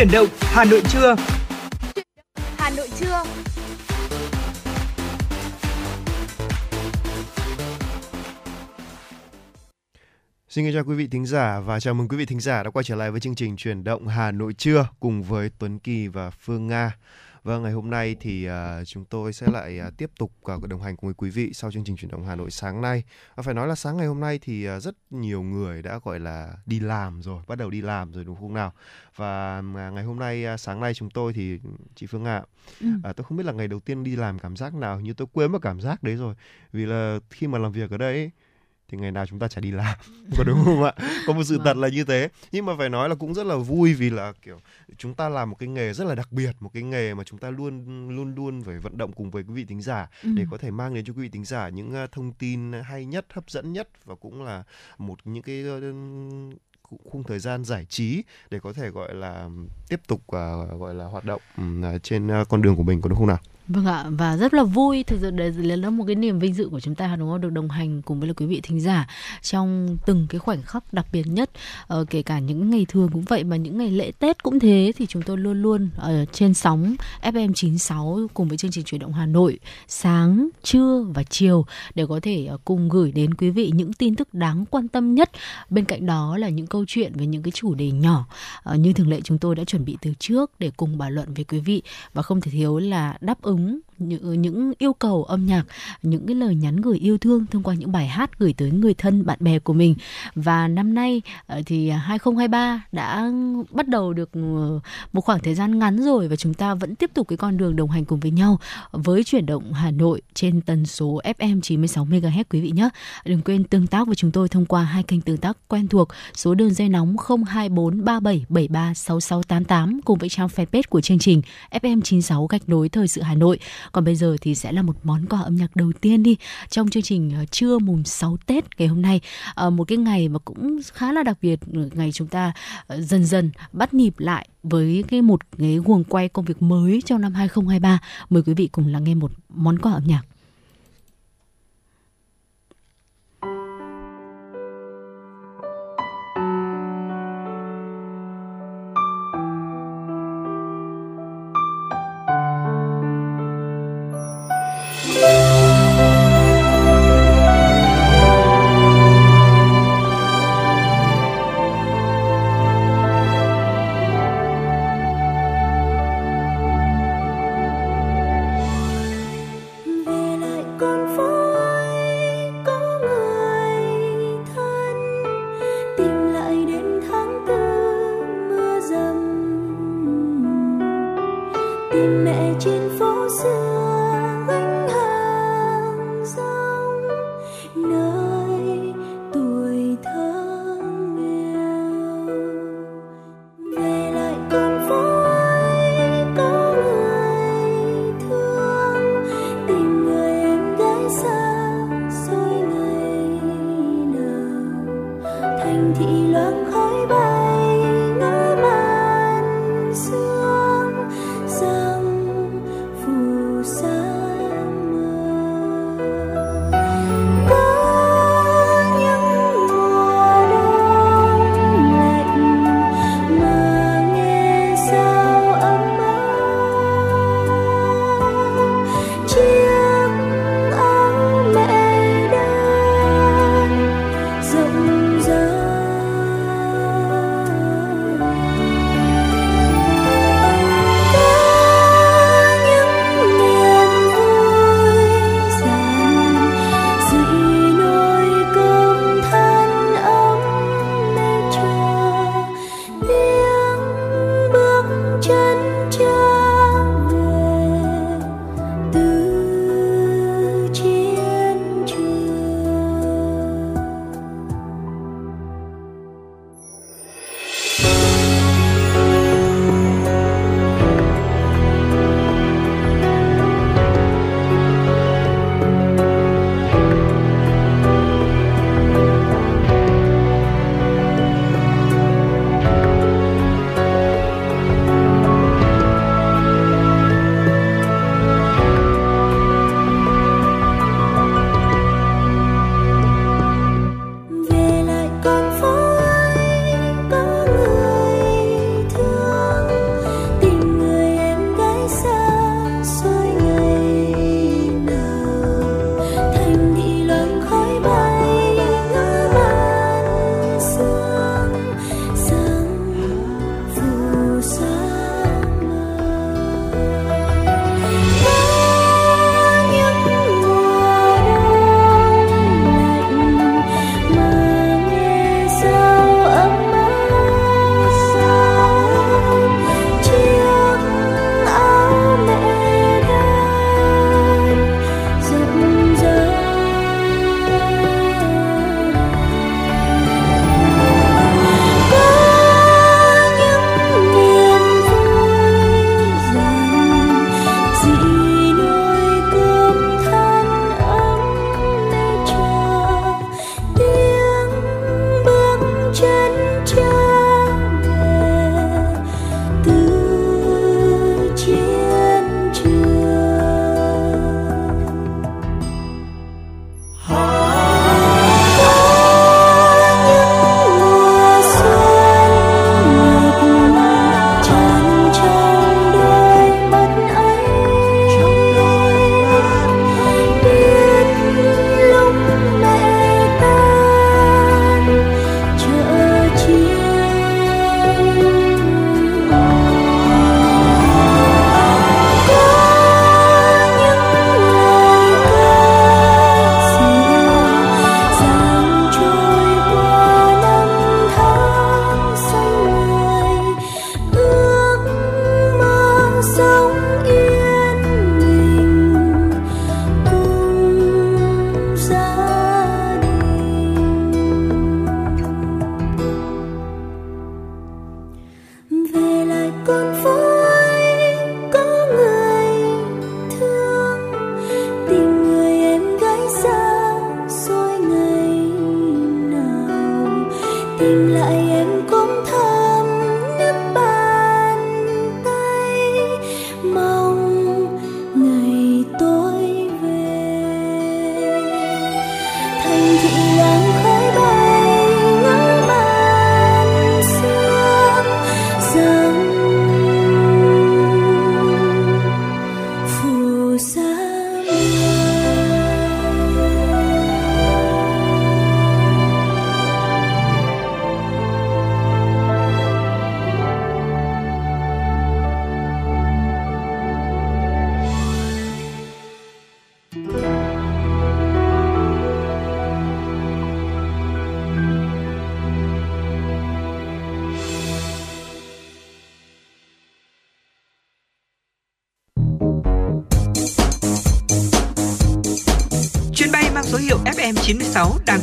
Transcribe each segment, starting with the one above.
Chuyển động Hà Nội trưa. Hà Nội trưa. Xin kính chào quý vị thính giả và chào mừng quý vị thính giả đã quay trở lại với chương trình Chuyển động Hà Nội trưa cùng với Tuấn Kỳ và Phương Nga. Vâng, ngày hôm nay thì uh, chúng tôi sẽ lại uh, tiếp tục uh, đồng hành cùng với quý vị sau chương trình chuyển động Hà Nội sáng nay. Và phải nói là sáng ngày hôm nay thì uh, rất nhiều người đã gọi là đi làm rồi, bắt đầu đi làm rồi đúng không nào? Và uh, ngày hôm nay uh, sáng nay chúng tôi thì chị Phương ạ, ừ. uh, tôi không biết là ngày đầu tiên đi làm cảm giác nào, nhưng tôi quên mất cảm giác đấy rồi. Vì là khi mà làm việc ở đây ấy, thì ngày nào chúng ta chả đi làm có đúng không ạ có một sự vâng. thật là như thế nhưng mà phải nói là cũng rất là vui vì là kiểu chúng ta làm một cái nghề rất là đặc biệt một cái nghề mà chúng ta luôn luôn luôn phải vận động cùng với quý vị thính giả ừ. để có thể mang đến cho quý vị thính giả những ờ, thông tin hay nhất hấp dẫn nhất và cũng là một những cái khung thời gian giải trí để có thể gọi là tiếp tục uh, gọi là hoạt động uh, trên uh, con đường của mình có đúng không nào Vâng ạ và rất là vui. Thực sự đấy là một cái niềm vinh dự của chúng ta đúng không? Được đồng hành cùng với là quý vị thính giả trong từng cái khoảnh khắc đặc biệt nhất. Ờ, kể cả những ngày thường cũng vậy mà những ngày lễ Tết cũng thế thì chúng tôi luôn luôn ở trên sóng FM 96 cùng với chương trình chuyển động Hà Nội sáng trưa và chiều để có thể ờ, cùng gửi đến quý vị những tin tức đáng quan tâm nhất. Bên cạnh đó là những câu chuyện về những cái chủ đề nhỏ ờ, như thường lệ chúng tôi đã chuẩn bị từ trước để cùng bàn luận với quý vị. Và không thể thiếu là đáp ứng ứng những những yêu cầu âm nhạc, những cái lời nhắn gửi yêu thương thông qua những bài hát gửi tới người thân bạn bè của mình. Và năm nay ờ, thì 2023 đã bắt đầu được ờ, một khoảng thời gian ngắn rồi và chúng ta vẫn tiếp tục cái con đường đồng hành cùng với nhau với chuyển động Hà Nội trên tần số FM 96 MHz quý vị nhé. Đừng quên tương tác với chúng tôi thông qua hai kênh tương tác quen thuộc số đường dây nóng 02437736688 cùng với trang fanpage của chương trình FM 96 gạch nối thời sự Hà Nội còn bây giờ thì sẽ là một món quà âm nhạc đầu tiên đi trong chương trình ờ, trưa mùng 6 Tết ngày hôm nay. À, một cái ngày mà cũng khá là đặc biệt, ờ, ngày chúng ta dần dần bắt nhịp lại với cái một cái guồng quay công việc mới trong năm 2023. Mời quý vị cùng lắng nghe một món quà âm nhạc.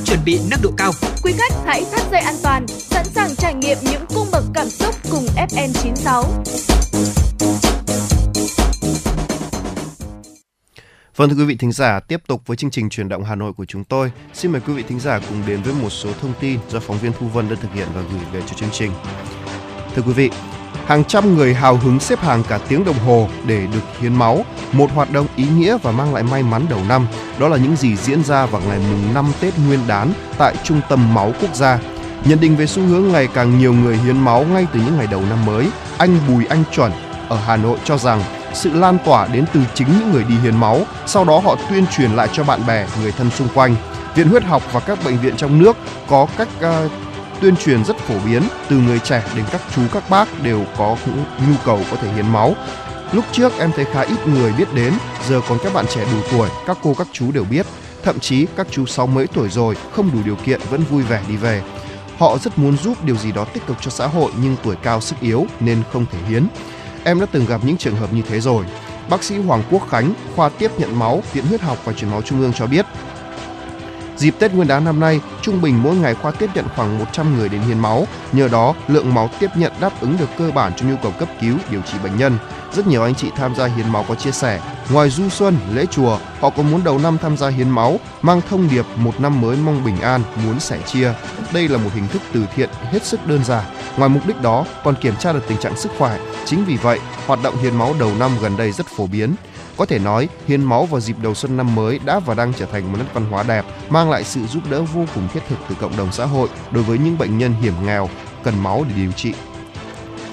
Chuẩn bị nâng độ cao. Quý khách hãy thắt dây an toàn, sẵn sàng trải nghiệm những cung bậc cảm xúc cùng FN96. Vâng thưa quý vị thính giả, tiếp tục với chương trình truyền động Hà Nội của chúng tôi. Xin mời quý vị thính giả cùng đến với một số thông tin do phóng viên Thu Vân đã thực hiện và gửi về cho chương trình. Thưa quý vị, hàng trăm người hào hứng xếp hàng cả tiếng đồng hồ để được hiến máu, một hoạt động ý nghĩa và mang lại may mắn đầu năm. Đó là những gì diễn ra vào ngày mùng 5 Tết Nguyên đán tại Trung tâm Máu Quốc gia. Nhận định về xu hướng ngày càng nhiều người hiến máu ngay từ những ngày đầu năm mới, anh Bùi Anh Chuẩn ở Hà Nội cho rằng sự lan tỏa đến từ chính những người đi hiến máu, sau đó họ tuyên truyền lại cho bạn bè, người thân xung quanh. Viện huyết học và các bệnh viện trong nước có cách uh, tuyên truyền rất phổ biến, từ người trẻ đến các chú, các bác đều có nhu cầu có thể hiến máu. Lúc trước em thấy khá ít người biết đến, giờ còn các bạn trẻ đủ tuổi, các cô, các chú đều biết. Thậm chí các chú sáu mấy tuổi rồi, không đủ điều kiện vẫn vui vẻ đi về. Họ rất muốn giúp điều gì đó tích cực cho xã hội, nhưng tuổi cao sức yếu nên không thể hiến. Em đã từng gặp những trường hợp như thế rồi. Bác sĩ Hoàng Quốc Khánh, khoa tiếp nhận máu, viện huyết học và truyền máu trung ương cho biết Dịp Tết Nguyên đán năm nay, trung bình mỗi ngày khoa tiếp nhận khoảng 100 người đến hiến máu. Nhờ đó, lượng máu tiếp nhận đáp ứng được cơ bản cho nhu cầu cấp cứu, điều trị bệnh nhân. Rất nhiều anh chị tham gia hiến máu có chia sẻ, ngoài du xuân, lễ chùa, họ còn muốn đầu năm tham gia hiến máu, mang thông điệp một năm mới mong bình an, muốn sẻ chia. Đây là một hình thức từ thiện hết sức đơn giản. Ngoài mục đích đó, còn kiểm tra được tình trạng sức khỏe. Chính vì vậy, hoạt động hiến máu đầu năm gần đây rất phổ biến. Có thể nói, hiến máu vào dịp đầu xuân năm mới đã và đang trở thành một nét văn hóa đẹp, mang lại sự giúp đỡ vô cùng thiết thực từ cộng đồng xã hội đối với những bệnh nhân hiểm nghèo cần máu để điều trị.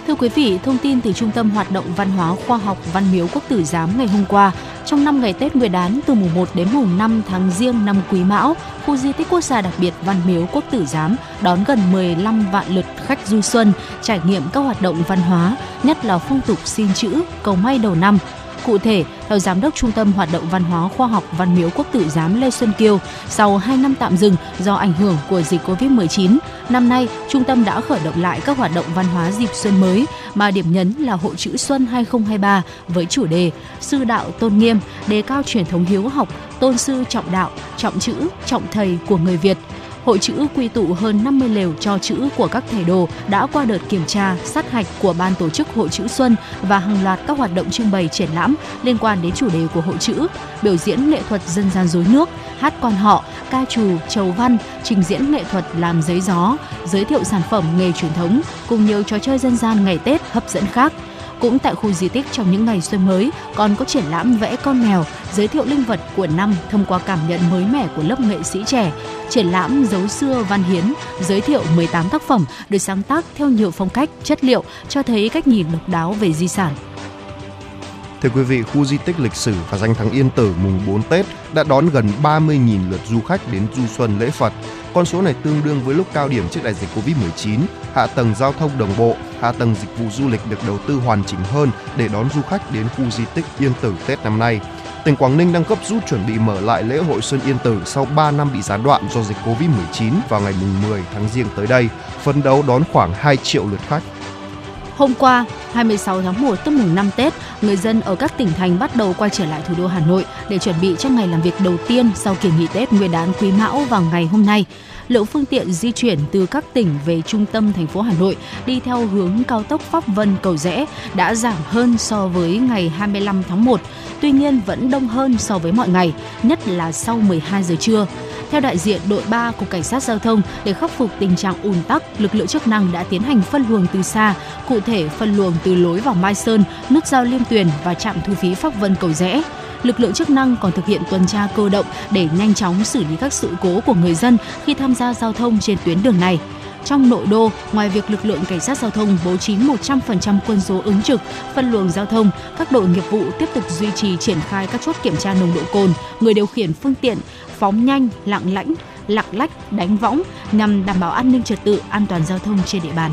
Thưa quý vị, thông tin từ Trung tâm Hoạt động Văn hóa Khoa học Văn miếu Quốc tử Giám ngày hôm qua, trong năm ngày Tết Nguyên đán từ mùng 1 đến mùng 5 tháng Giêng năm Quý Mão, khu di tích quốc gia đặc biệt Văn miếu Quốc tử Giám đón gần 15 vạn lượt khách du xuân trải nghiệm các hoạt động văn hóa, nhất là phong tục xin chữ, cầu may đầu năm, Cụ thể, theo Giám đốc Trung tâm Hoạt động Văn hóa Khoa học Văn miếu Quốc tử Giám Lê Xuân Kiêu, sau 2 năm tạm dừng do ảnh hưởng của dịch Covid-19, năm nay trung tâm đã khởi động lại các hoạt động văn hóa dịp xuân mới mà điểm nhấn là Hội chữ Xuân 2023 với chủ đề Sư đạo tôn nghiêm, đề cao truyền thống hiếu học, tôn sư trọng đạo, trọng chữ, trọng thầy của người Việt – Hội chữ quy tụ hơn 50 lều cho chữ của các thầy đồ đã qua đợt kiểm tra, sát hạch của ban tổ chức Hội chữ Xuân và hàng loạt các hoạt động trưng bày triển lãm liên quan đến chủ đề của hội chữ, biểu diễn nghệ thuật dân gian rối nước, hát quan họ, ca trù, chầu văn, trình diễn nghệ thuật làm giấy gió, giới thiệu sản phẩm nghề truyền thống cùng nhiều trò chơi dân gian ngày Tết hấp dẫn khác. Cũng tại khu di tích trong những ngày xuân mới còn có triển lãm vẽ con mèo, giới thiệu linh vật của năm thông qua cảm nhận mới mẻ của lớp nghệ sĩ trẻ. Triển lãm dấu xưa văn hiến giới thiệu 18 tác phẩm được sáng tác theo nhiều phong cách, chất liệu cho thấy cách nhìn độc đáo về di sản. Thưa quý vị, khu di tích lịch sử và danh thắng Yên Tử mùng 4 Tết đã đón gần 30.000 lượt du khách đến du xuân lễ Phật. Con số này tương đương với lúc cao điểm trước đại dịch Covid-19. Hạ tầng giao thông đồng bộ, hạ tầng dịch vụ du lịch được đầu tư hoàn chỉnh hơn để đón du khách đến khu di tích Yên Tử Tết năm nay. Tỉnh Quảng Ninh đang gấp rút chuẩn bị mở lại lễ hội Xuân Yên Tử sau 3 năm bị gián đoạn do dịch Covid-19 vào ngày 10 tháng Giêng tới đây, phấn đấu đón khoảng 2 triệu lượt khách. Hôm qua, 26 tháng 1 tức mùng 5 Tết, người dân ở các tỉnh thành bắt đầu quay trở lại thủ đô Hà Nội để chuẩn bị cho ngày làm việc đầu tiên sau kỳ nghỉ Tết Nguyên đán Quý Mão vào ngày hôm nay. Lượng phương tiện di chuyển từ các tỉnh về trung tâm thành phố Hà Nội đi theo hướng cao tốc Pháp Vân Cầu Rẽ đã giảm hơn so với ngày 25 tháng 1, tuy nhiên vẫn đông hơn so với mọi ngày, nhất là sau 12 giờ trưa. Theo đại diện đội 3 của cảnh sát giao thông để khắc phục tình trạng ùn tắc, lực lượng chức năng đã tiến hành phân luồng từ xa, cụ thể phân luồng từ lối vào Mai Sơn, nút giao Liêm Tuyền và trạm thu phí Pháp Vân Cầu Rẽ lực lượng chức năng còn thực hiện tuần tra cơ động để nhanh chóng xử lý các sự cố của người dân khi tham gia giao thông trên tuyến đường này. Trong nội đô, ngoài việc lực lượng cảnh sát giao thông bố trí 100% quân số ứng trực, phân luồng giao thông, các đội nghiệp vụ tiếp tục duy trì triển khai các chốt kiểm tra nồng độ cồn, người điều khiển phương tiện, phóng nhanh, lạng lãnh, lạng lách, đánh võng nhằm đảm bảo an ninh trật tự, an toàn giao thông trên địa bàn.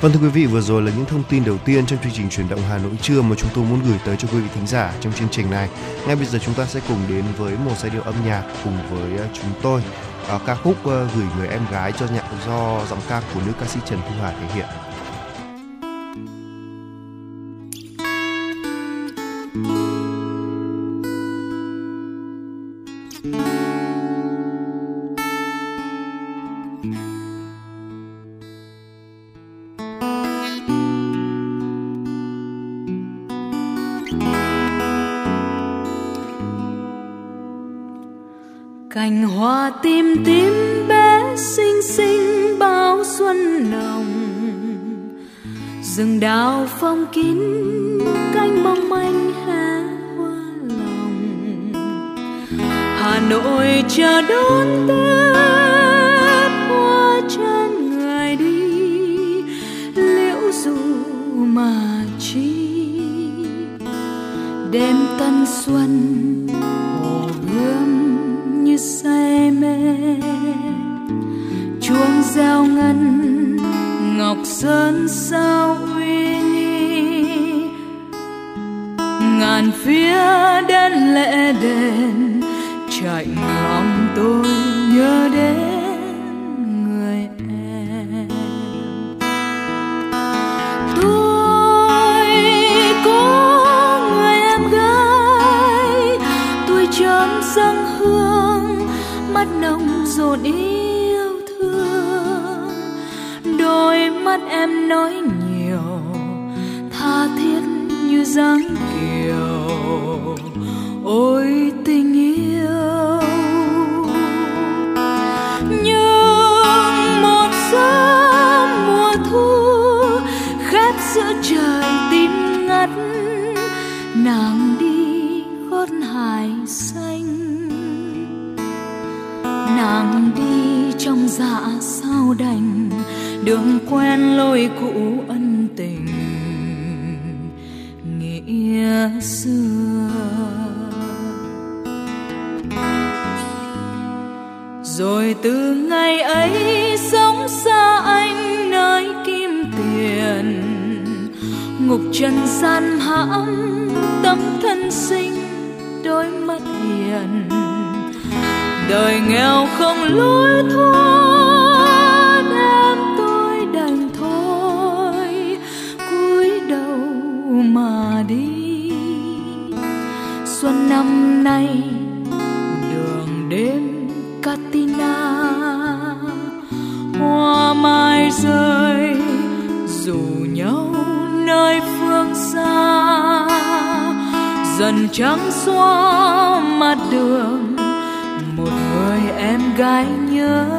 Vâng thưa quý vị, vừa rồi là những thông tin đầu tiên trong chương trình chuyển động Hà Nội trưa mà chúng tôi muốn gửi tới cho quý vị thính giả trong chương trình này. Ngay bây giờ chúng ta sẽ cùng đến với một giai điệu âm nhạc cùng với à, chúng tôi. Uh, ca khúc à, gửi người em gái cho nhạc do giọng ca của nữ ca sĩ Trần Thu Hà thể hiện. Cành tim tím bé xinh xinh bao xuân nồng. Rừng đào phong kín, cánh mong manh hè hoa lòng. Hà nội chờ đón tết hoa trên người đi, liễu dù mà chi. Đêm tân xuân gieo ngân, ngọc sơn sao uy nghi? Ngàn phía đến lệ đền, chạy lòng tôi nhớ đến người em. Tôi có người em gái, tôi chớm dâng mắt nồng dồn ý em nói nhiều, tha thiết như dáng kiều. Ôi tình yêu nhưng một sớm mùa thu khép giữa trời tím ngắt. Nàng đi gót hải nàng đi trong dạ đường quen lối cũ ân tình, nghĩa xưa. Rồi từ ngày ấy sống xa anh nơi kim tiền, ngục trần gian hãm tâm thân sinh đôi mắt hiền. Đời nghèo không lối thoát nay, đường đêm Katina. Hoa mai rơi, dù nhau nơi phương xa. Dần trắng xóa mặt đường, một người em gái nhớ.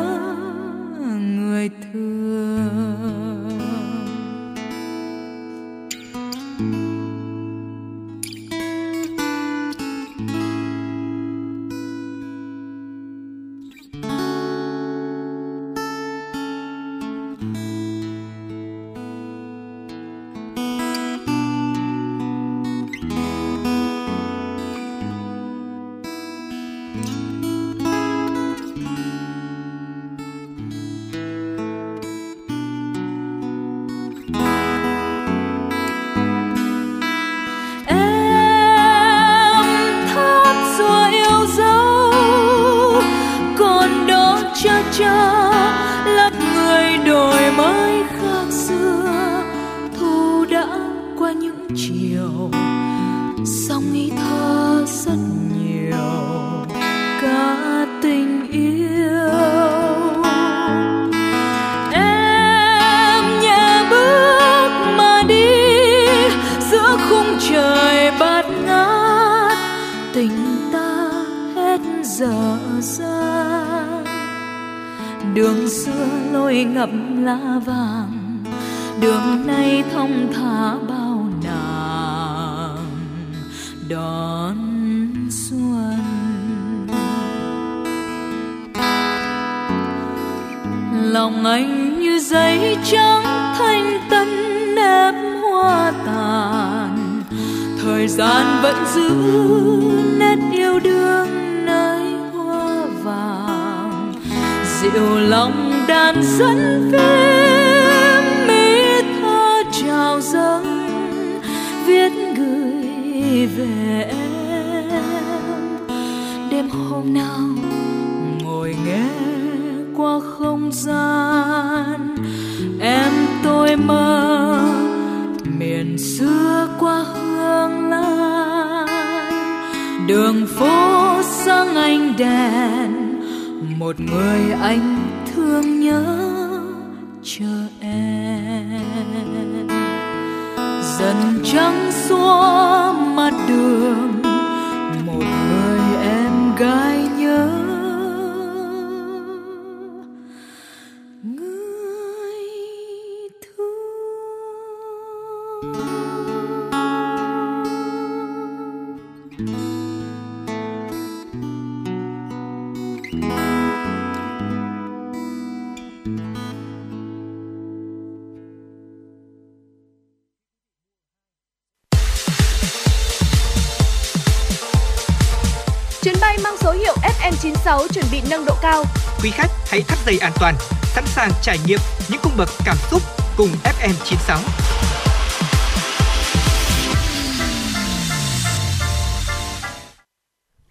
Chuẩn bị nâng độ cao. Quý khách hãy thắt dây an toàn, sẵn sàng trải nghiệm những cung bậc cảm xúc cùng FM96.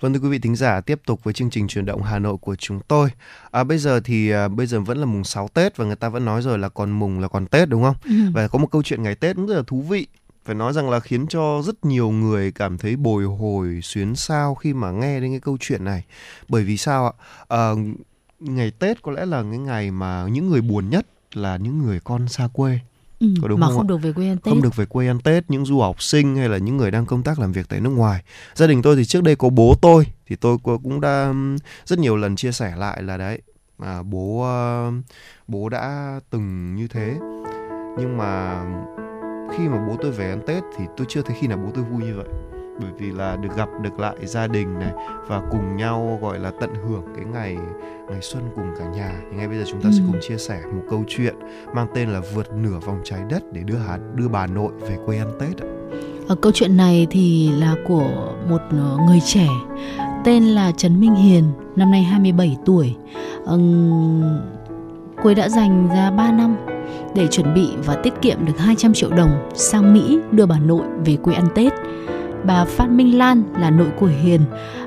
Vâng thưa quý vị thính giả, tiếp tục với chương trình truyền động Hà Nội của chúng tôi. À, bây giờ thì à, bây giờ vẫn là mùng 6 Tết và người ta vẫn nói rồi là còn mùng là còn Tết đúng không? Ừ. Và có một câu chuyện ngày Tết cũng rất là thú vị. Phải nói rằng là khiến cho rất nhiều người cảm thấy bồi hồi, xuyến sao khi mà nghe đến cái câu chuyện này. Bởi vì sao ạ? À, ngày Tết có lẽ là cái ngày mà những người buồn nhất là những người con xa quê. Ừ, Có đúng mà không không ạ? được về quê ăn Tết. không được về quê ăn Tết, những du học sinh hay là những người đang công tác làm việc tại nước ngoài. Gia đình tôi thì trước đây có bố tôi thì tôi cũng đã rất nhiều lần chia sẻ lại là đấy à, bố bố đã từng như thế. Nhưng mà khi mà bố tôi về ăn Tết thì tôi chưa thấy khi nào bố tôi vui như vậy. Bởi vì là được gặp được lại gia đình này và cùng nhau gọi là tận hưởng cái ngày ngày xuân cùng cả nhà. Thì ngay bây giờ chúng ta sẽ Ừ. cùng chia sẻ một câu chuyện mang tên là vượt nửa vòng trái đất để đưa Hà đưa bà nội về quê ăn Tết ạ. Ở câu chuyện này thì là của một ờ, người trẻ tên là Trần Minh Hiền, năm nay 27 tuổi. Ừm, cô ấy đã dành ra 3 năm để chuẩn bị và tiết kiệm được 200 triệu đồng sang Mỹ đưa bà nội về quê ăn Tết. Bà Phan Minh Lan là nội của Hiền,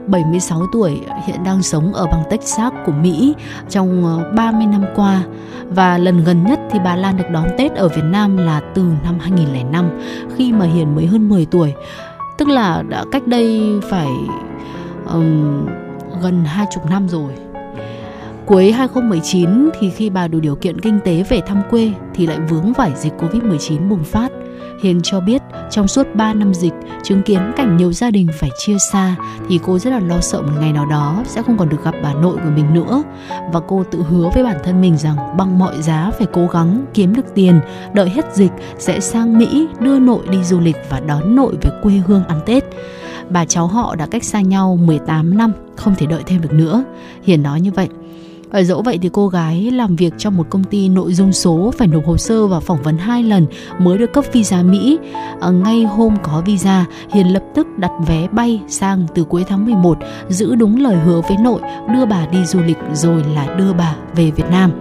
76 tuổi, hiện đang sống ở bang Texas của Mỹ trong ờ, 30 năm qua. Và lần gần nhất thì bà Lan được đón Tết ở Việt Nam là từ năm 2005 khi mà Hiền mới hơn 10 tuổi. Tức là đã cách đây phải um, gần hai chục năm rồi. Cuối 2019 thì khi bà đủ điều kiện kinh tế về thăm quê thì lại vướng phải dịch Covid-19 bùng phát. Hiền cho biết trong suốt 3 năm dịch chứng kiến cảnh nhiều gia đình phải chia xa thì cô rất là lo sợ một ngày nào đó sẽ không còn được gặp bà nội của mình nữa và cô tự hứa với bản thân mình rằng bằng mọi giá phải cố gắng kiếm được tiền đợi hết dịch sẽ sang Mỹ đưa nội đi du lịch và đón nội về quê hương ăn Tết. Bà cháu họ đã cách xa nhau 18 năm, không thể đợi thêm được nữa. Hiền nói như vậy và dẫu vậy thì cô gái làm việc trong một công ty nội dung số phải nộp hồ sơ và phỏng vấn hai lần mới được cấp visa Mỹ. À, ngay hôm có visa, Hiền lập tức đặt vé bay sang từ cuối tháng 11, giữ đúng lời hứa với nội, đưa bà đi du lịch rồi là đưa bà về Việt Nam.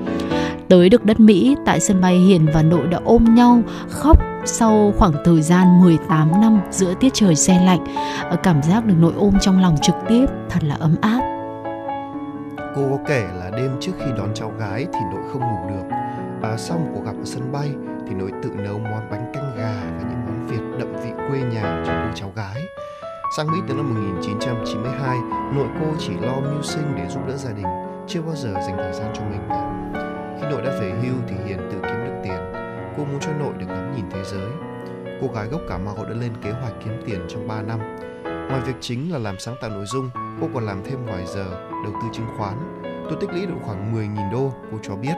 Tới được đất Mỹ, tại sân bay Hiền và nội đã ôm nhau khóc sau khoảng thời gian 18 năm giữa tiết trời se lạnh. À, cảm giác được nội ôm trong lòng trực tiếp thật là ấm áp. Cô có kể là đêm trước khi đón cháu gái thì nội không ngủ được. À, sau một cuộc gặp ở sân bay thì nội tự nấu món bánh canh gà và những món Việt đậm vị quê nhà cho cô cháu gái. Sang Mỹ từ năm 1992, nội cô chỉ lo mưu sinh để giúp đỡ gia đình, chưa bao giờ dành thời gian cho mình cả. Khi nội đã về hưu thì Hiền tự kiếm được tiền. Cô muốn cho nội được ngắm nhìn thế giới. Cô gái gốc Cà Mau đã lên kế hoạch kiếm tiền trong 3 năm. Ngoài việc chính là làm sáng tạo nội dung, cô còn làm thêm ngoài giờ đầu tư chứng khoán. Tôi tích lũy được khoảng 10.000 đô, cô cho biết.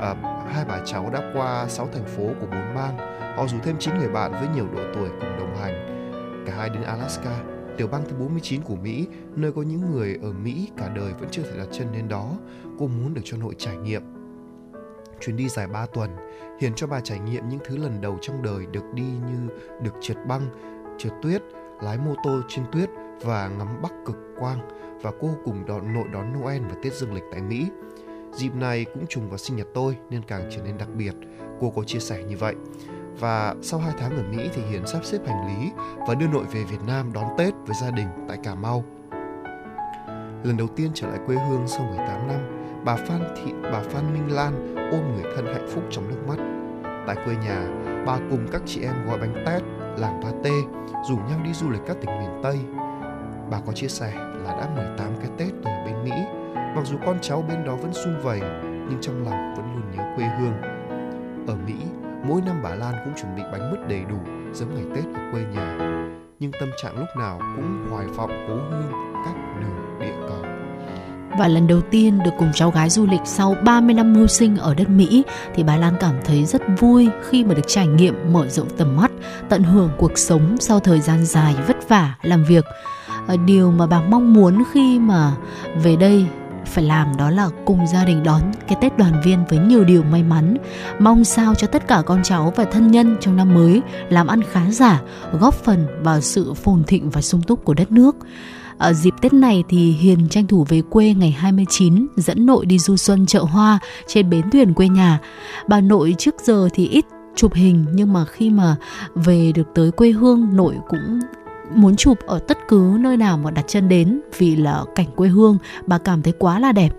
À, hai bà cháu đã qua 6 thành phố của bốn bang. Họ rủ thêm 9 người bạn với nhiều độ tuổi cùng đồng hành. Cả hai đến Alaska, tiểu bang thứ 49 của Mỹ, nơi có những người ở Mỹ cả đời vẫn chưa thể đặt chân đến đó. Cô muốn được cho nội trải nghiệm. Chuyến đi dài 3 tuần, Hiền cho bà trải nghiệm những thứ lần đầu trong đời được đi như được trượt băng, trượt tuyết, lái mô tô trên tuyết và ngắm bắc cực quang và cô cùng đón nội đón Noel và Tết Dương lịch tại Mỹ. Dịp này cũng trùng vào sinh nhật tôi nên càng trở nên đặc biệt. Cô có chia sẻ như vậy. Và sau 2 tháng ở Mỹ thì Hiền sắp xếp hành lý và đưa nội về Việt Nam đón Tết với gia đình tại Cà Mau. Lần đầu tiên trở lại quê hương sau 18 năm, bà Phan Thị bà Phan Minh Lan ôm người thân hạnh phúc trong nước mắt. Tại quê nhà, bà cùng các chị em gói bánh tét, làm pate, rủ nhau đi du lịch các tỉnh miền Tây. Bà có chia sẻ là đã 18 cái Tết tôi ở bên Mỹ, mặc dù con cháu bên đó vẫn sung vầy, nhưng trong lòng vẫn luôn nhớ quê hương. Ở Mỹ, mỗi năm bà Lan cũng chuẩn bị bánh mứt đầy đủ giống ngày Tết ở quê nhà. Nhưng tâm trạng lúc nào cũng hoài vọng cố hương các đường địa cầu. Và lần đầu tiên được cùng cháu gái du lịch sau 30 năm mưu sinh ở đất Mỹ thì bà Lan cảm thấy rất vui khi mà được trải nghiệm mở rộng tầm mắt, tận hưởng cuộc sống sau thời gian dài vất vả làm việc. Ờ, điều mà bà mong muốn khi mà về đây phải làm đó là cùng gia đình đón cái Tết đoàn viên với nhiều điều may mắn. Mong sao cho tất cả con cháu và thân nhân trong năm mới làm ăn khá giả, góp phần vào sự phồn thịnh và sung túc của đất nước. Ở dịp Tết này thì Hiền tranh thủ về quê ngày 29 dẫn nội đi du xuân chợ hoa trên bến thuyền quê nhà. Bà nội trước giờ thì ít chụp hình nhưng mà khi mà về được tới quê hương nội cũng muốn chụp ở tất cứ nơi nào mà đặt chân đến vì là cảnh quê hương bà cảm thấy quá là đẹp.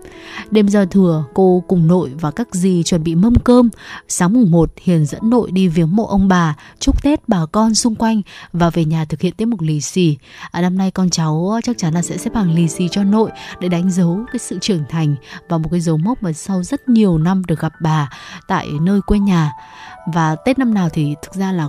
Đêm giao thừa, cô cùng nội và các dì chuẩn bị mâm cơm. Sáng mùng 1, Hiền dẫn nội đi viếng mộ ông bà, chúc Tết bà con xung quanh và về nhà thực hiện tiết mục lì xì. À, năm nay con cháu ờ, chắc chắn là sẽ xếp hàng lì xì cho nội để đánh dấu cái sự trưởng thành và một cái dấu mốc mà sau rất nhiều năm được gặp bà tại nơi quê nhà. Và Tết năm nào thì thực ra là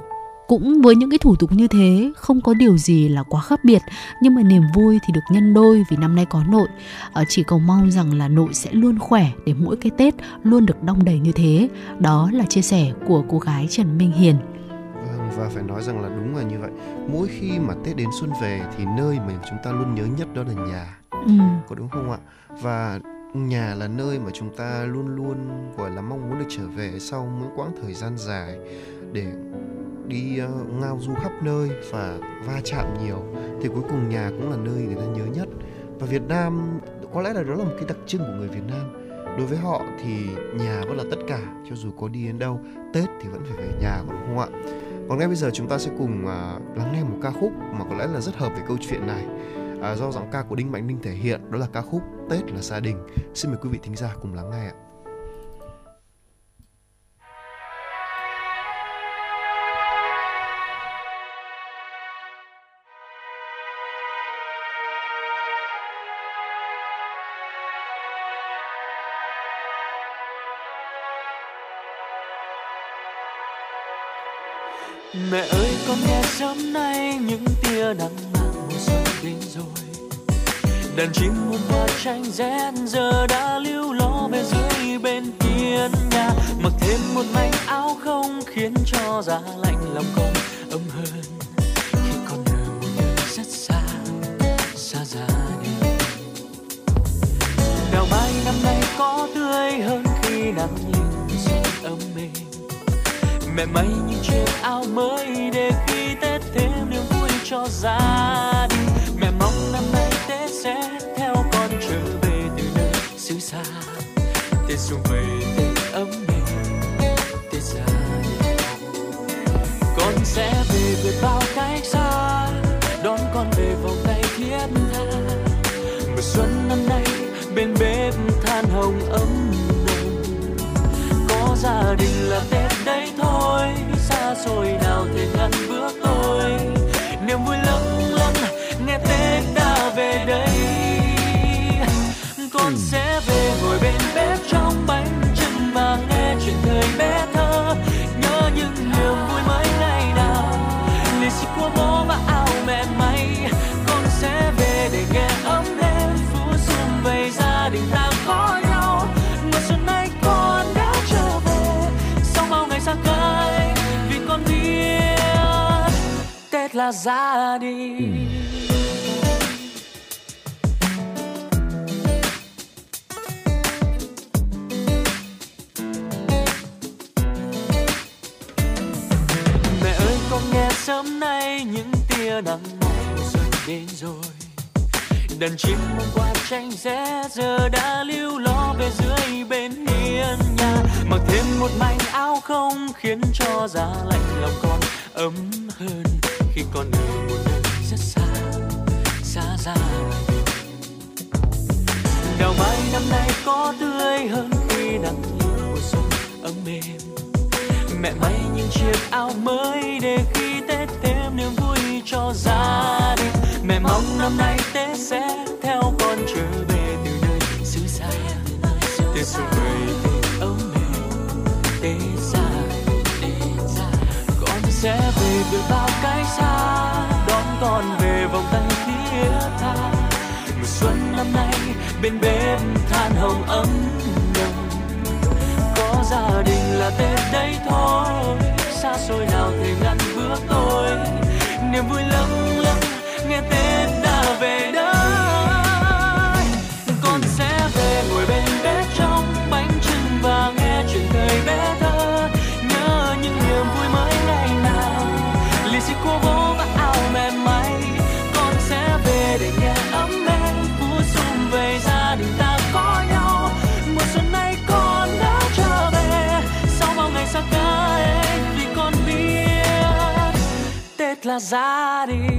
cũng với những cái thủ tục như thế không có điều gì là quá khác biệt. Nhưng mà niềm vui thì được nhân đôi vì năm nay có nội. Ờ, chỉ cầu mong rằng là nội sẽ luôn khỏe để mỗi cái tết luôn được đong đầy như thế. Đó là chia sẻ của cô gái trần minh hiền. Vâng, và phải nói rằng là đúng là như vậy. Mỗi khi mà tết đến xuân về thì nơi mà chúng ta luôn nhớ nhất đó là nhà. Ừ. có đúng không ạ? Và nhà là nơi mà chúng ta luôn luôn gọi là mong muốn được trở về sau mỗi quãng thời gian dài để đi uh, ngao du khắp nơi và va chạm nhiều thì cuối cùng nhà cũng là nơi người ta nhớ nhất. Và Việt Nam có lẽ là đó là một cái đặc trưng của người Việt Nam. Đối với họ thì nhà vẫn là tất cả cho dù có đi đến đâu Tết thì vẫn phải về nhà còn không ạ? Còn ngay bây giờ chúng ta sẽ cùng uh, lắng nghe một ca khúc mà có lẽ là rất hợp với câu chuyện này. Uh, do giọng ca của Đinh Mạnh Ninh thể hiện đó là ca khúc Tết là gia đình. Xin mời quý vị thính giả cùng lắng nghe ạ. Mẹ ơi, con nghe sớm nay những tia nắng mang mùa xuân đến rồi. Đàn chim muôn hoa tranh rét giờ đã lưu ló về dưới bên hiên nhà. Mặc thêm một mảnh áo không khiến cho giá lạnh lòng con ấm hơn. Khi con ở một nơi rất xa xa gia đình đào mai năm nay có tươi hơn khi nắng lên xuân ấm mình mẹ may những chiếc áo mới để khi tết thêm niềm vui cho gia đình mẹ mong năm nay tết sẽ theo con trở về từ nơi xứ xa. Tết xuân về, tết ấm nền tết gia đình con sẽ về vượt bao cách xa, đón con về vòng tay thiết tha. Mùa xuân năm nay, bên bếp than hồng ấm nồng. Có gia đình là tết xôi nào thể ngăn bước tôi? Niềm vui lâng lâng nghe tết đã về đây. Con sẽ về ngồi ra đi. Mẹ ơi, con nghe sớm nay những tia nắng mùa xuân đến rồi. Đàn chim hôm qua tranh rẽ, giờ đã lưu lo về dưới bên hiên nhà. Mặc thêm một mảnh áo không khiến cho giá lạnh lòng con ấm hơn khi con ở một nơi rất xa xa xa đào mai năm nay có tươi hơn khi nắng mùa xuân ấm êm. Mẹ may những chiếc áo mới để khi tết thêm niềm vui cho gia đình. Mẹ mong năm nay tết sẽ theo con trở về từ nơi xứ xa. Tết xuân vầy tết ấm êm tết xa tết xa. Con sẽ về từ bao con về vòng tay thiết tha mùa xuân năm nay, bên bếp than hồng ấm nồng. Có gia đình là tết đấy thôi, xa xôi nào thể ngăn bước tôi niềm vui lắm tết là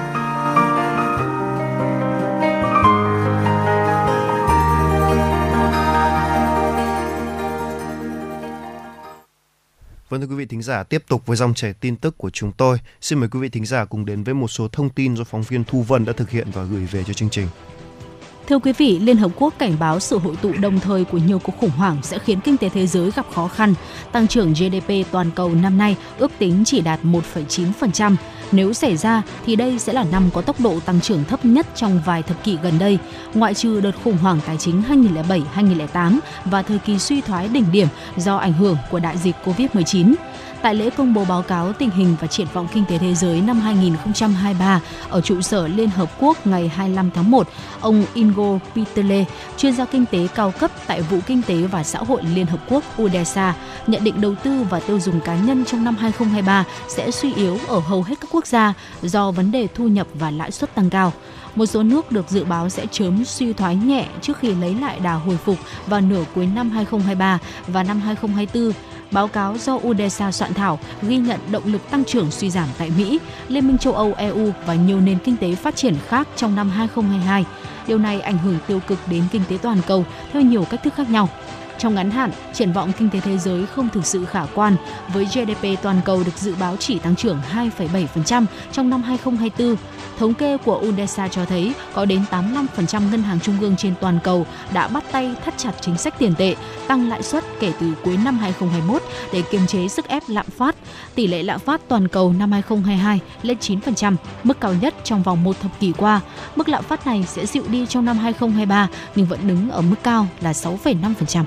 Vâng thưa quý vị thính giả, tiếp tục với dòng chảy tin tức của chúng tôi. Xin mời quý vị thính giả cùng đến với một số thông tin do phóng viên Thu Vân đã thực hiện và gửi về cho chương trình. Thưa quý vị, Liên Hợp Quốc cảnh báo sự hội tụ đồng thời của nhiều cuộc khủng hoảng sẽ khiến kinh tế thế giới gặp khó khăn. Tăng trưởng GDP toàn cầu năm nay ước tính chỉ đạt 1,9%. Nếu xảy ra thì đây sẽ là năm có tốc độ tăng trưởng thấp nhất trong vài thập kỷ gần đây, ngoại trừ đợt khủng hoảng tài chính 2007-2008 và thời kỳ suy thoái đỉnh điểm do ảnh hưởng của đại dịch Covid-19. Tại lễ công bố báo cáo tình hình và triển vọng kinh tế thế giới năm 2023 ở trụ sở Liên Hợp Quốc ngày 25 tháng 1, ông Ingo Pitele, chuyên gia kinh tế cao cấp tại Vụ Kinh tế và Xã hội Liên Hợp Quốc UDESA, nhận định đầu tư và tiêu dùng cá nhân trong năm 2023 sẽ suy yếu ở hầu hết các quốc gia do vấn đề thu nhập và lãi suất tăng cao. Một số nước được dự báo sẽ chớm suy thoái nhẹ trước khi lấy lại đà hồi phục vào nửa cuối năm 2023 và năm 2024. Báo cáo do UDESA soạn thảo ghi nhận động lực tăng trưởng suy giảm tại Mỹ, Liên minh châu Âu EU và nhiều nền kinh tế phát triển khác trong năm 2022. Điều này ảnh hưởng tiêu cực đến kinh tế toàn cầu theo nhiều cách thức khác nhau. Trong ngắn hạn, triển vọng kinh tế thế giới không thực sự khả quan, với GDP toàn cầu được dự báo chỉ tăng trưởng 2,7% trong năm 2024. Thống kê của UNDESA cho thấy có đến 85% ngân hàng trung ương trên toàn cầu đã bắt tay thắt chặt chính sách tiền tệ, tăng lãi suất kể từ cuối năm 2021 để kiềm chế sức ép lạm phát. Tỷ lệ lạm phát toàn cầu năm 2022 lên 9%, mức cao nhất trong vòng một thập kỷ qua. Mức lạm phát này sẽ dịu đi trong năm 2023 nhưng vẫn đứng ở mức cao là 6,5%.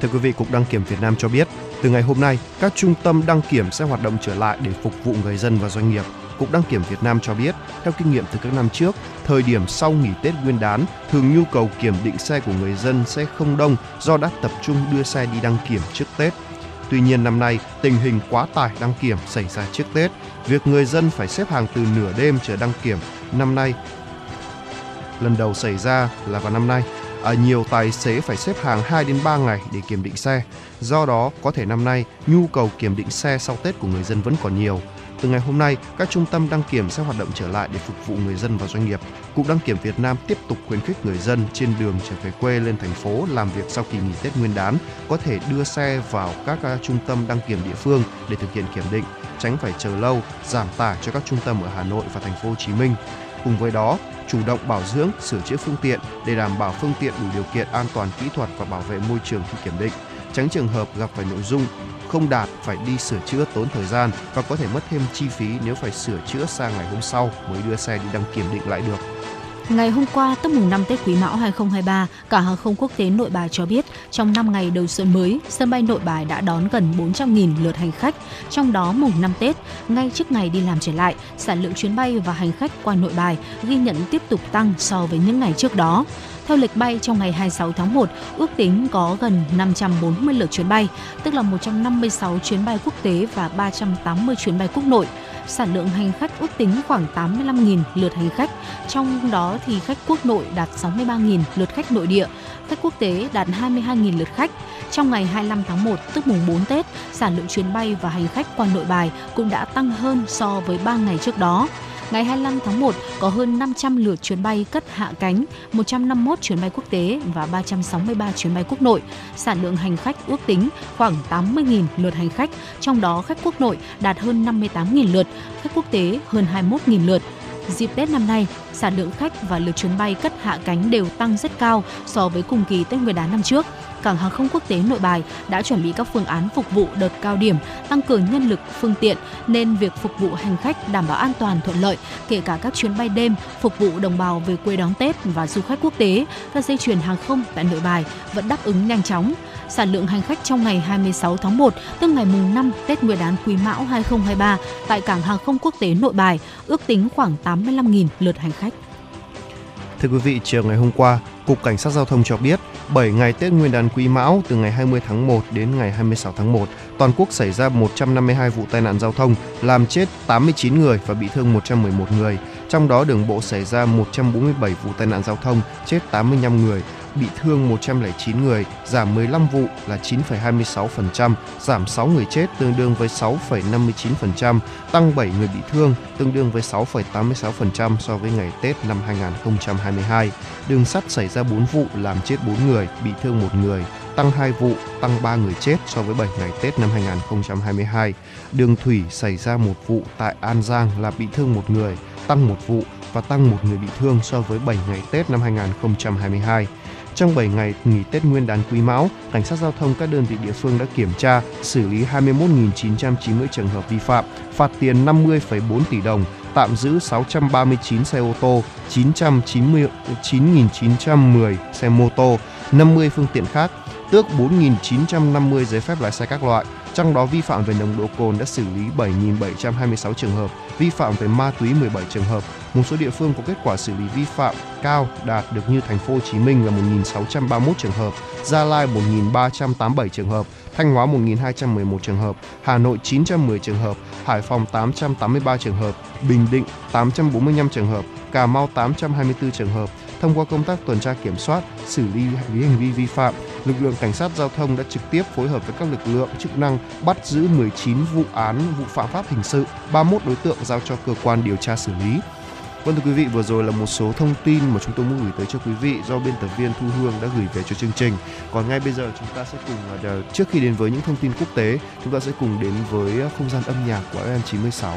Thưa quý vị, Cục Đăng kiểm Việt Nam cho biết, từ ngày hôm nay, các trung tâm đăng kiểm sẽ hoạt động trở lại để phục vụ người dân và doanh nghiệp. Cục Đăng kiểm Việt Nam cho biết, theo kinh nghiệm từ các năm trước, thời điểm sau nghỉ Tết Nguyên đán, thường nhu cầu kiểm định xe của người dân sẽ không đông do đã tập trung đưa xe đi đăng kiểm trước Tết. Tuy nhiên năm nay, tình hình quá tải đăng kiểm xảy ra trước Tết. Việc người dân phải xếp hàng từ nửa đêm chờ đăng kiểm năm nay lần đầu xảy ra là vào năm nay. À, nhiều tài xế phải xếp hàng 2 đến 3 ngày để kiểm định xe. Do đó, có thể năm nay nhu cầu kiểm định xe sau Tết của người dân vẫn còn nhiều. Từ ngày hôm nay, các trung tâm đăng kiểm sẽ hoạt động trở lại để phục vụ người dân và doanh nghiệp. Cục Đăng kiểm Việt Nam tiếp tục khuyến khích người dân trên đường trở về quê lên thành phố làm việc sau kỳ nghỉ Tết Nguyên đán có thể đưa xe vào các à, trung tâm đăng kiểm địa phương để thực hiện kiểm định, tránh phải chờ lâu, giảm tải cho các trung tâm ở Hà Nội và thành phố Hồ Chí Minh. Cùng với đó, chủ động bảo dưỡng, sửa chữa phương tiện để đảm bảo phương tiện đủ điều kiện an toàn kỹ thuật và bảo vệ môi trường khi kiểm định, tránh trường hợp gặp phải nội dung không đạt phải đi sửa chữa tốn thời gian và có thể mất thêm chi phí nếu phải sửa chữa sang ngày hôm sau mới đưa xe đi đăng kiểm định lại được. Ngày hôm qua, tức mùng 5 Tết Quý Mão 2023, cả hàng không quốc tế Nội Bài cho biết, trong 5 ngày đầu xuân mới, sân bay Nội Bài đã đón gần 400.000 lượt hành khách. Trong đó mùng 5 Tết, ngay trước ngày đi làm trở lại, sản lượng chuyến bay và hành khách qua Nội Bài ghi nhận tiếp tục tăng so với những ngày trước đó. Theo lịch bay trong ngày 26 tháng 1, ước tính có gần 540 lượt chuyến bay, tức là 156 chuyến bay quốc tế và 380 chuyến bay quốc nội sản lượng hành khách ước tính khoảng 85.000 lượt hành khách, trong đó thì khách quốc nội đạt 63.000 lượt khách nội địa, khách quốc tế đạt 22.000 lượt khách. Trong ngày 25 tháng 1, tức mùng 4 Tết, sản lượng chuyến bay và hành khách qua nội bài cũng đã tăng hơn so với 3 ngày trước đó. Ngày 25 tháng 1 có hơn 500 lượt chuyến bay cất hạ cánh, 151 chuyến bay quốc tế và 363 chuyến bay quốc nội. Sản lượng hành khách ước tính khoảng 80.000 lượt hành khách, trong đó khách quốc nội đạt hơn 58.000 lượt, khách quốc tế hơn 21.000 lượt. Dịp Tết năm nay, sản lượng khách và lượt chuyến bay cất hạ cánh đều tăng rất cao so với cùng kỳ Tết Nguyên đán năm trước cảng hàng không quốc tế Nội Bài đã chuẩn bị các phương án phục vụ đợt cao điểm, tăng cường nhân lực, phương tiện nên việc phục vụ hành khách đảm bảo an toàn thuận lợi, kể cả các chuyến bay đêm phục vụ đồng bào về quê đón Tết và du khách quốc tế, các dây chuyền hàng không tại Nội Bài vẫn đáp ứng nhanh chóng. Sản lượng hành khách trong ngày 26 tháng 1, tức ngày mùng 5 Tết Nguyên đán Quý Mão 2023 tại cảng hàng không quốc tế Nội Bài ước tính khoảng 85.000 lượt hành khách. Thưa quý vị, chiều ngày hôm qua, Cục Cảnh sát Giao thông cho biết, 7 ngày Tết Nguyên đán Quý Mão từ ngày 20 tháng 1 đến ngày 26 tháng 1, toàn quốc xảy ra 152 vụ tai nạn giao thông, làm chết 89 người và bị thương 111 người. Trong đó đường bộ xảy ra 147 vụ tai nạn giao thông, chết 85 người, bị thương 109 người, giảm 15 vụ là 9,26%, giảm 6 người chết tương đương với 6,59%, tăng 7 người bị thương tương đương với 6,86% so với ngày Tết năm 2022. Đường sắt xảy ra 4 vụ làm chết 4 người, bị thương 1 người, tăng 2 vụ, tăng 3 người chết so với 7 ngày Tết năm 2022. Đường thủy xảy ra một vụ tại An Giang là bị thương một người, tăng một vụ và tăng một người bị thương so với 7 ngày Tết năm 2022. Trong 7 ngày nghỉ Tết Nguyên đán Quý Mão, cảnh sát giao thông các đơn vị địa phương đã kiểm tra, xử lý 21.990 trường hợp vi phạm, phạt tiền 50,4 tỷ đồng, tạm giữ 639 xe ô tô, 999.910 xe mô tô, 50 phương tiện khác, tước 4.950 giấy phép lái xe các loại. Trong đó vi phạm về nồng độ cồn đã xử lý 7.726 trường hợp, vi phạm về ma túy 17 trường hợp. Một số địa phương có kết quả xử lý vi phạm cao đạt được như thành phố Hồ Chí Minh là 1.631 trường hợp, Gia Lai 1.387 trường hợp, Thanh Hóa 1.211 trường hợp, Hà Nội 910 trường hợp, Hải Phòng 883 trường hợp, Bình Định 845 trường hợp, Cà Mau 824 trường hợp. Thông qua công tác tuần tra kiểm soát, xử lý hành vi vi phạm, lực lượng cảnh sát giao thông đã trực tiếp phối hợp với các lực lượng chức năng bắt giữ 19 vụ án vụ phạm pháp hình sự, 31 đối tượng giao cho cơ quan điều tra xử lý. Vâng thưa quý vị, vừa rồi là một số thông tin mà chúng tôi muốn gửi tới cho quý vị do biên tập viên Thu Hương đã gửi về cho chương trình. Còn ngay bây giờ chúng ta sẽ cùng à, trước khi đến với những thông tin quốc tế, chúng ta sẽ cùng đến với không gian âm nhạc của FM96.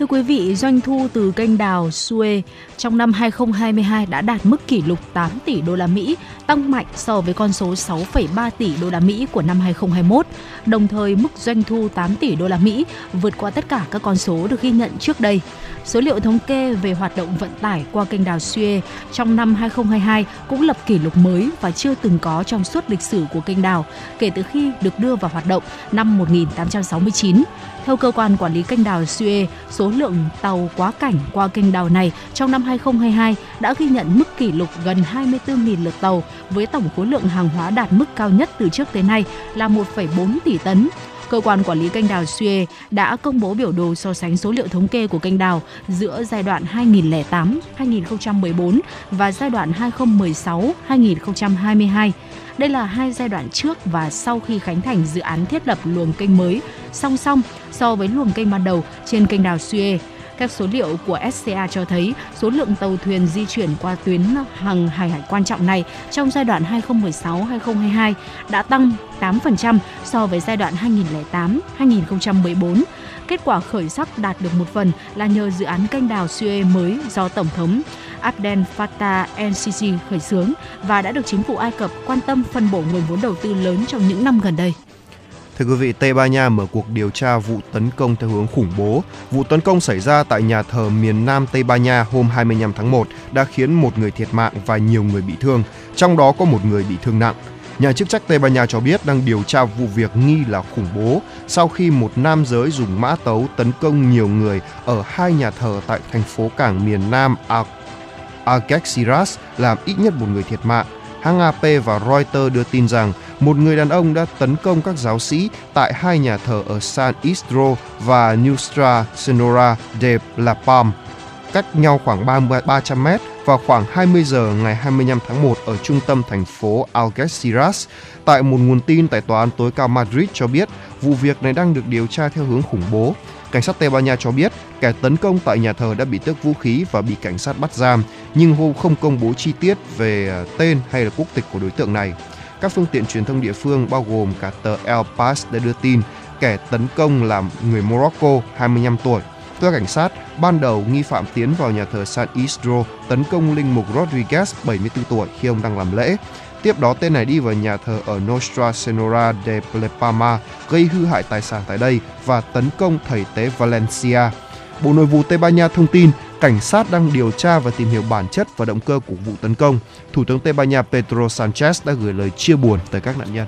Thưa quý vị, doanh thu từ kênh đào Suez trong năm 2022 đã đạt mức kỷ lục 8 tỷ đô la Mỹ, tăng mạnh so với con số 6,3 tỷ đô la Mỹ của năm 2021. Đồng thời, mức doanh thu 8 tỷ đô la Mỹ vượt qua tất cả các con số được ghi nhận trước đây. Số liệu thống kê về hoạt động vận tải qua kênh đào Suez trong năm 2022 cũng lập kỷ lục mới và chưa từng có trong suốt lịch sử của kênh đào kể từ khi được đưa vào hoạt động năm 1869. Theo cơ quan quản lý kênh đào Suez, số lượng tàu quá cảnh qua kênh đào này trong năm 2022 đã ghi nhận mức kỷ lục gần 24.000 lượt tàu với tổng khối lượng hàng hóa đạt mức cao nhất từ trước tới nay là 1,4 tỷ tấn cơ quan quản lý kênh đào Suez đã công bố biểu đồ so sánh số liệu thống kê của kênh đào giữa giai đoạn 2008-2014 và giai đoạn 2016-2022. Đây là hai giai đoạn trước và sau khi khánh thành dự án thiết lập luồng kênh mới song song so với luồng kênh ban đầu trên kênh đào Suez. Các số liệu của SCA cho thấy số lượng tàu thuyền di chuyển qua tuyến hàng hải hải quan trọng này trong giai đoạn 2016-2022 đã tăng 8% so với giai đoạn 2008-2014. Kết quả khởi sắc đạt được một phần là nhờ dự án kênh đào Suez mới do Tổng thống Abdel Fattah el-Sisi khởi xướng và đã được chính phủ Ai Cập quan tâm phân bổ nguồn vốn đầu tư lớn trong những năm gần đây. Thưa quý vị, Tây Ban Nha mở cuộc điều tra vụ tấn công theo hướng khủng bố. Vụ tấn công xảy ra tại nhà thờ miền Nam Tây Ban Nha hôm 25 tháng 1 đã khiến một người thiệt mạng và nhiều người bị thương, trong đó có một người bị thương nặng. Nhà chức trách Tây Ban Nha cho biết đang điều tra vụ việc nghi là khủng bố sau khi một nam giới dùng mã tấu tấn công nhiều người ở hai nhà thờ tại thành phố cảng miền Nam Algeciras làm ít nhất một người thiệt mạng. Hãng AP và Reuters đưa tin rằng một người đàn ông đã tấn công các giáo sĩ tại hai nhà thờ ở San Isidro và Nuestra Senora de la Palm, cách nhau khoảng 30, 300 mét vào khoảng 20 giờ ngày 25 tháng 1 ở trung tâm thành phố Algeciras. Tại một nguồn tin tại Tòa án tối cao Madrid cho biết vụ việc này đang được điều tra theo hướng khủng bố. Cảnh sát Tây Ban Nha cho biết kẻ tấn công tại nhà thờ đã bị tước vũ khí và bị cảnh sát bắt giam, nhưng hôm không công bố chi tiết về à, tên hay là quốc tịch của đối tượng này. Các phương tiện truyền thông địa phương bao gồm cả tờ El Pas đã đưa tin kẻ tấn công là người Morocco 25 tuổi. Theo cảnh sát, ban đầu nghi phạm tiến vào nhà thờ San Isidro tấn công linh mục Rodriguez 74 tuổi khi ông đang làm lễ. Tiếp đó tên này đi vào nhà thờ ở Nostra Senora de Plepama gây hư hại tài sản tại đây và tấn công thầy tế Valencia. Bộ Nội vụ Tây Ban Nha thông tin cảnh sát đang điều tra và tìm hiểu bản chất và động cơ của vụ tấn công. Thủ tướng Tây Ban Nha Pedro Sanchez đã gửi lời chia buồn tới các nạn nhân.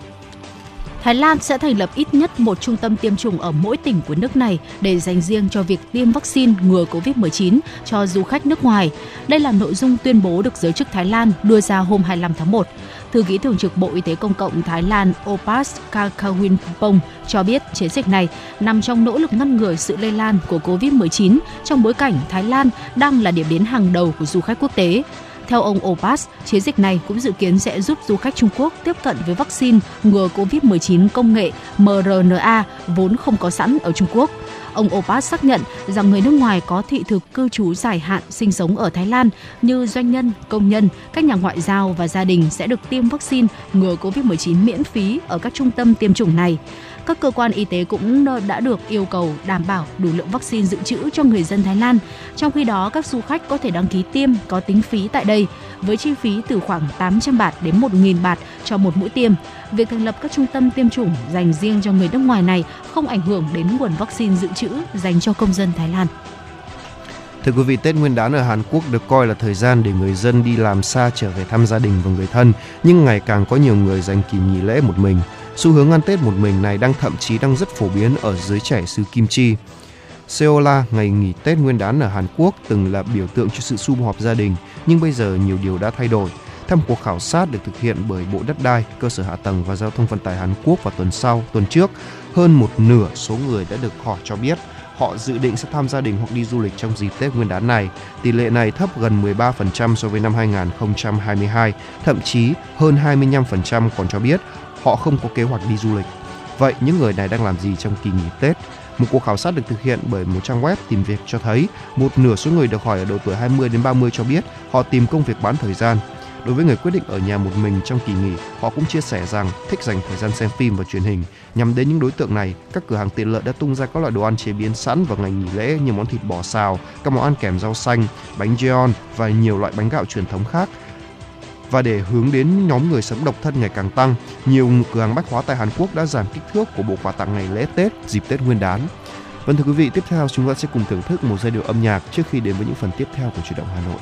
Thái Lan sẽ thành lập ít nhất một trung tâm tiêm chủng ở mỗi tỉnh của nước này để dành riêng cho việc tiêm vaccine ngừa COVID-19 cho du khách nước ngoài. Đây là nội dung tuyên bố được giới chức Thái Lan đưa ra hôm 25 tháng 1. Thư ký thường trực Bộ Y tế Công cộng Thái Lan Opas Kakawinpong cho biết chiến dịch này nằm trong nỗ lực ngăn ngừa sự lây lan của COVID-19 trong bối cảnh Thái Lan đang là điểm đến hàng đầu của du khách quốc tế. Theo ông Opas, chiến dịch này cũng dự kiến sẽ giúp du khách Trung Quốc tiếp cận với vaccine ngừa COVID-19 công nghệ mRNA vốn không có sẵn ở Trung Quốc. Ông Opas xác nhận rằng người nước ngoài có thị thực cư trú dài hạn sinh sống ở Thái Lan như doanh nhân, công nhân, các nhà ngoại giao và gia đình sẽ được tiêm vaccine ngừa COVID-19 miễn phí ở các trung tâm tiêm chủng này các cơ quan y tế cũng đã được yêu cầu đảm bảo đủ lượng vaccine dự trữ cho người dân Thái Lan. Trong khi đó, các du khách có thể đăng ký tiêm có tính phí tại đây với chi phí từ khoảng 800 bạt đến 1.000 bạt cho một mũi tiêm. Việc thành lập các trung tâm tiêm chủng dành riêng cho người nước ngoài này không ảnh hưởng đến nguồn vaccine dự trữ dành cho công dân Thái Lan. Thưa quý vị, Tết Nguyên đán ở Hàn Quốc được coi là thời gian để người dân đi làm xa trở về thăm gia đình và người thân, nhưng ngày càng có nhiều người dành kỳ nghỉ lễ một mình. Xu hướng ăn Tết một mình này đang thậm chí đang rất phổ biến ở giới trẻ xứ Kim Chi. Seola, ngày nghỉ Tết Nguyên đán ở Hàn Quốc từng là biểu tượng cho sự sum họp gia đình, nhưng bây giờ nhiều điều đã thay đổi. Theo một cuộc khảo sát được thực hiện bởi Bộ Đất đai, Cơ sở Hạ tầng và Giao thông Vận tải Hàn Quốc vào tuần sau, tuần trước, hơn một nửa số người đã được hỏi cho biết họ dự định sẽ thăm gia đình hoặc đi du lịch trong dịp Tết Nguyên đán này. Tỷ lệ này thấp gần 13% so với năm 2022, thậm chí hơn 25% còn cho biết họ không có kế hoạch đi du lịch. Vậy những người này đang làm gì trong kỳ nghỉ Tết? Một cuộc khảo sát được thực hiện bởi một trang web tìm việc cho thấy một nửa số người được hỏi ở độ tuổi 20 đến 30 cho biết họ tìm công việc bán thời gian. Đối với người quyết định ở nhà một mình trong kỳ nghỉ, họ cũng chia sẻ rằng thích dành thời gian xem phim và truyền hình. Nhằm đến những đối tượng này, các cửa hàng tiện lợi đã tung ra các loại đồ ăn chế biến sẵn vào ngày nghỉ lễ như món thịt bò xào, các món ăn kèm rau xanh, bánh jeon và nhiều loại bánh gạo truyền thống khác và để hướng đến nhóm người sống độc thân ngày càng tăng, nhiều cửa hàng bách hóa tại Hàn Quốc đã giảm kích thước của bộ quà tặng ngày lễ Tết dịp Tết Nguyên đán. Vâng thưa quý vị, tiếp theo chúng ta sẽ cùng thưởng thức một giai điệu âm nhạc trước khi đến với những phần tiếp theo của chuyển động Hà Nội.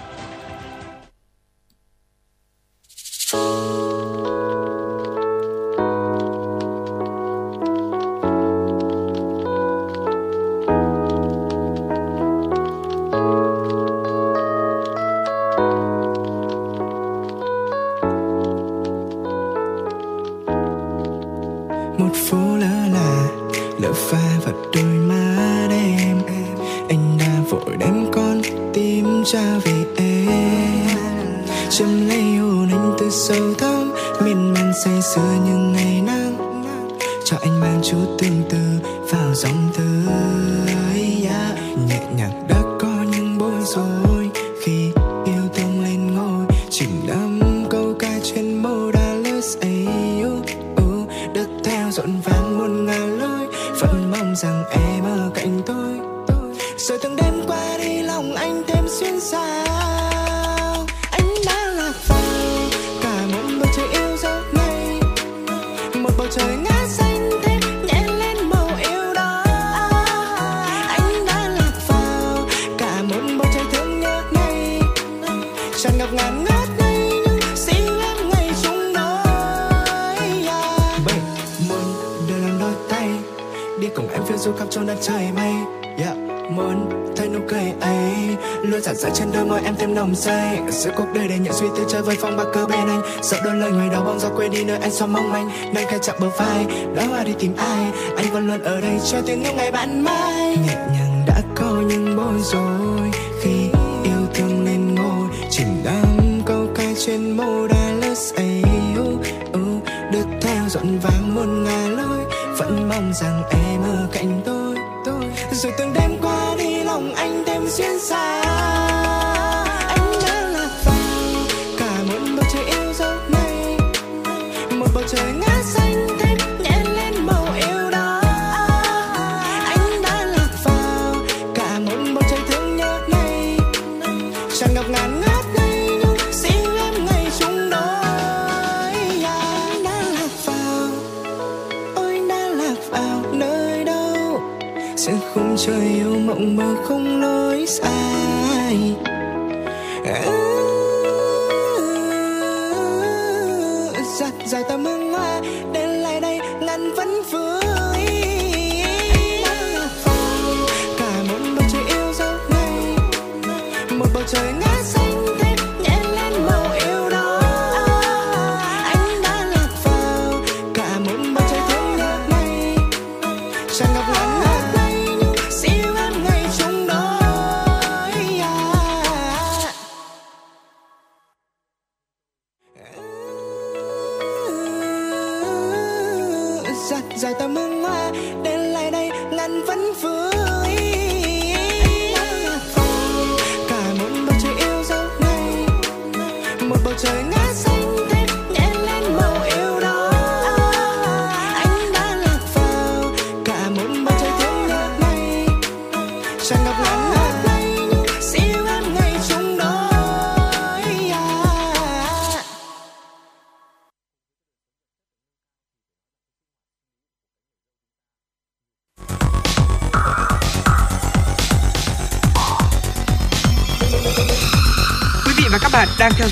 Sợ đôi lời người đó bóng gió quên đi nơi anh sao mong manh. Nơi khai chạm bờ vai đã hoa đi tìm ai? Anh vẫn luôn ở đây cho tiếng yêu ngày bạn mai nhẹ nhàng đã có những bối rối. Khi yêu thương lên ngôi chìm đắm câu ca trên môi Dallas ấy uh, uh, được theo dọn vàng muôn ngà lối. Vẫn mong rằng em ở cạnh tôi tôi. Rồi từng đêm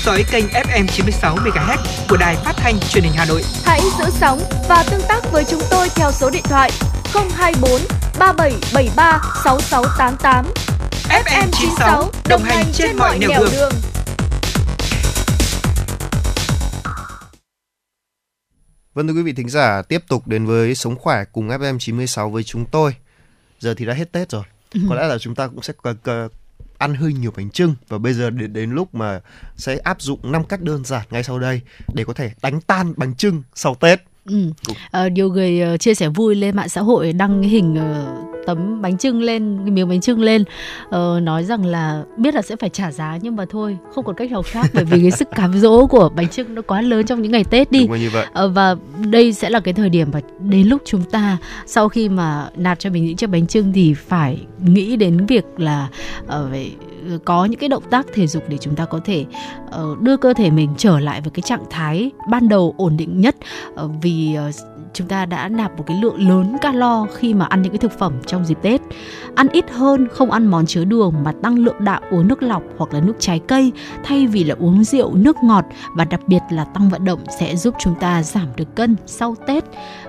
dõi kênh FM 96 MHz của đài phát thanh truyền hình Hà Nội. Hãy giữ sóng và tương tác với chúng tôi theo số điện thoại 024 3773 6688. FM 96 đồng hành trên mọi nẻo đường. Vâng thưa quý vị thính giả, tiếp tục đến với Sống Khỏe cùng FM 96 với chúng tôi. giờ thì đã hết tết rồi Ừ. có lẽ là chúng ta cũng sẽ ăn hơi nhiều bánh trưng và bây giờ đến, đến lúc mà sẽ áp dụng năm cách đơn giản ngay sau đây để có thể đánh tan bánh trưng sau tết. Ừ. Ờ, nhiều người ờ, chia sẻ vui lên mạng xã hội đăng cái hình ờ, tấm bánh trưng lên cái miếng bánh trưng lên ờ, nói rằng là biết là sẽ phải trả giá nhưng mà thôi không còn cách nào khác bởi vì cái sức cám dỗ của bánh trưng nó quá lớn trong những ngày Tết đi. Đúng như vậy. Ờ, và đây sẽ là cái thời điểm mà đến lúc chúng ta sau khi mà nạp cho mình những chiếc bánh trưng thì phải nghĩ đến việc là ờ, phải có những cái động tác thể dục để chúng ta có thể ờ, đưa cơ thể mình trở lại với cái trạng thái ban đầu ổn định nhất ờ, vì ờ, chúng ta đã nạp một cái lượng lớn calo khi mà ăn những cái thực phẩm trong dịp Tết. Ăn ít hơn, không ăn món chứa đường mà tăng lượng đạm uống nước lọc hoặc là nước trái cây thay vì là uống rượu, nước ngọt và đặc biệt là tăng vận động sẽ giúp chúng ta giảm được cân sau Tết.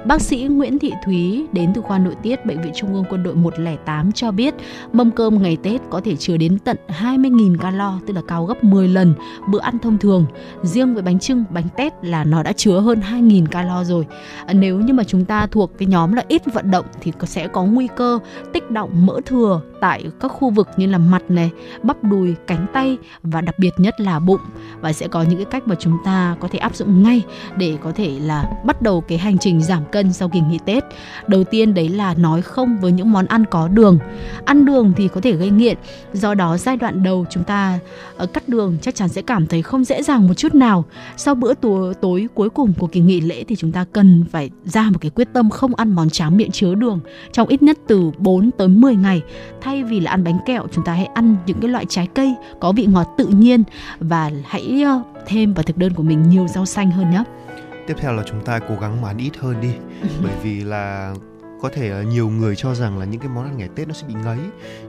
Bác sĩ Nguyễn Thị Thúy đến từ khoa nội tiết Bệnh viện Trung ương Quân đội 108 cho biết mâm cơm ngày Tết có thể chứa đến tận 20.000 calo, tức là cao gấp 10 lần bữa ăn thông thường. Riêng với bánh trưng, bánh tét là nó đã chứa hơn 2.000 calo rồi. À, nếu như mà chúng ta thuộc cái nhóm là ít vận động thì sẽ có nguy cơ tích động mỡ thừa tại các khu vực như là mặt này, bắp đùi, cánh tay và đặc biệt nhất là bụng và sẽ có những cái cách mà chúng ta có thể áp dụng ngay để có thể là bắt đầu cái hành trình giảm cân sau kỳ nghỉ Tết. Đầu tiên đấy là nói không với những món ăn có đường. Ăn đường thì có thể gây nghiện, do đó giai đoạn đầu chúng ta ờ, cắt đường chắc chắn sẽ cảm thấy không dễ dàng một chút nào. Sau bữa tối, tối cuối cùng của kỳ nghỉ lễ thì chúng ta cần phải ra một cái quyết tâm không ăn món tráng miệng chứa đường trong ít nhất từ 4 tới 10 ngày. Thay vì là ăn bánh kẹo, chúng ta hãy ăn những cái loại trái cây có vị ngọt tự nhiên và hãy ờ, thêm vào thực đơn của mình nhiều rau xanh hơn nhé. tiếp theo là chúng ta cố gắng mà ăn ít hơn đi bởi vì là có thể ờ, nhiều người cho rằng là những cái món ăn ngày Tết nó sẽ bị ngấy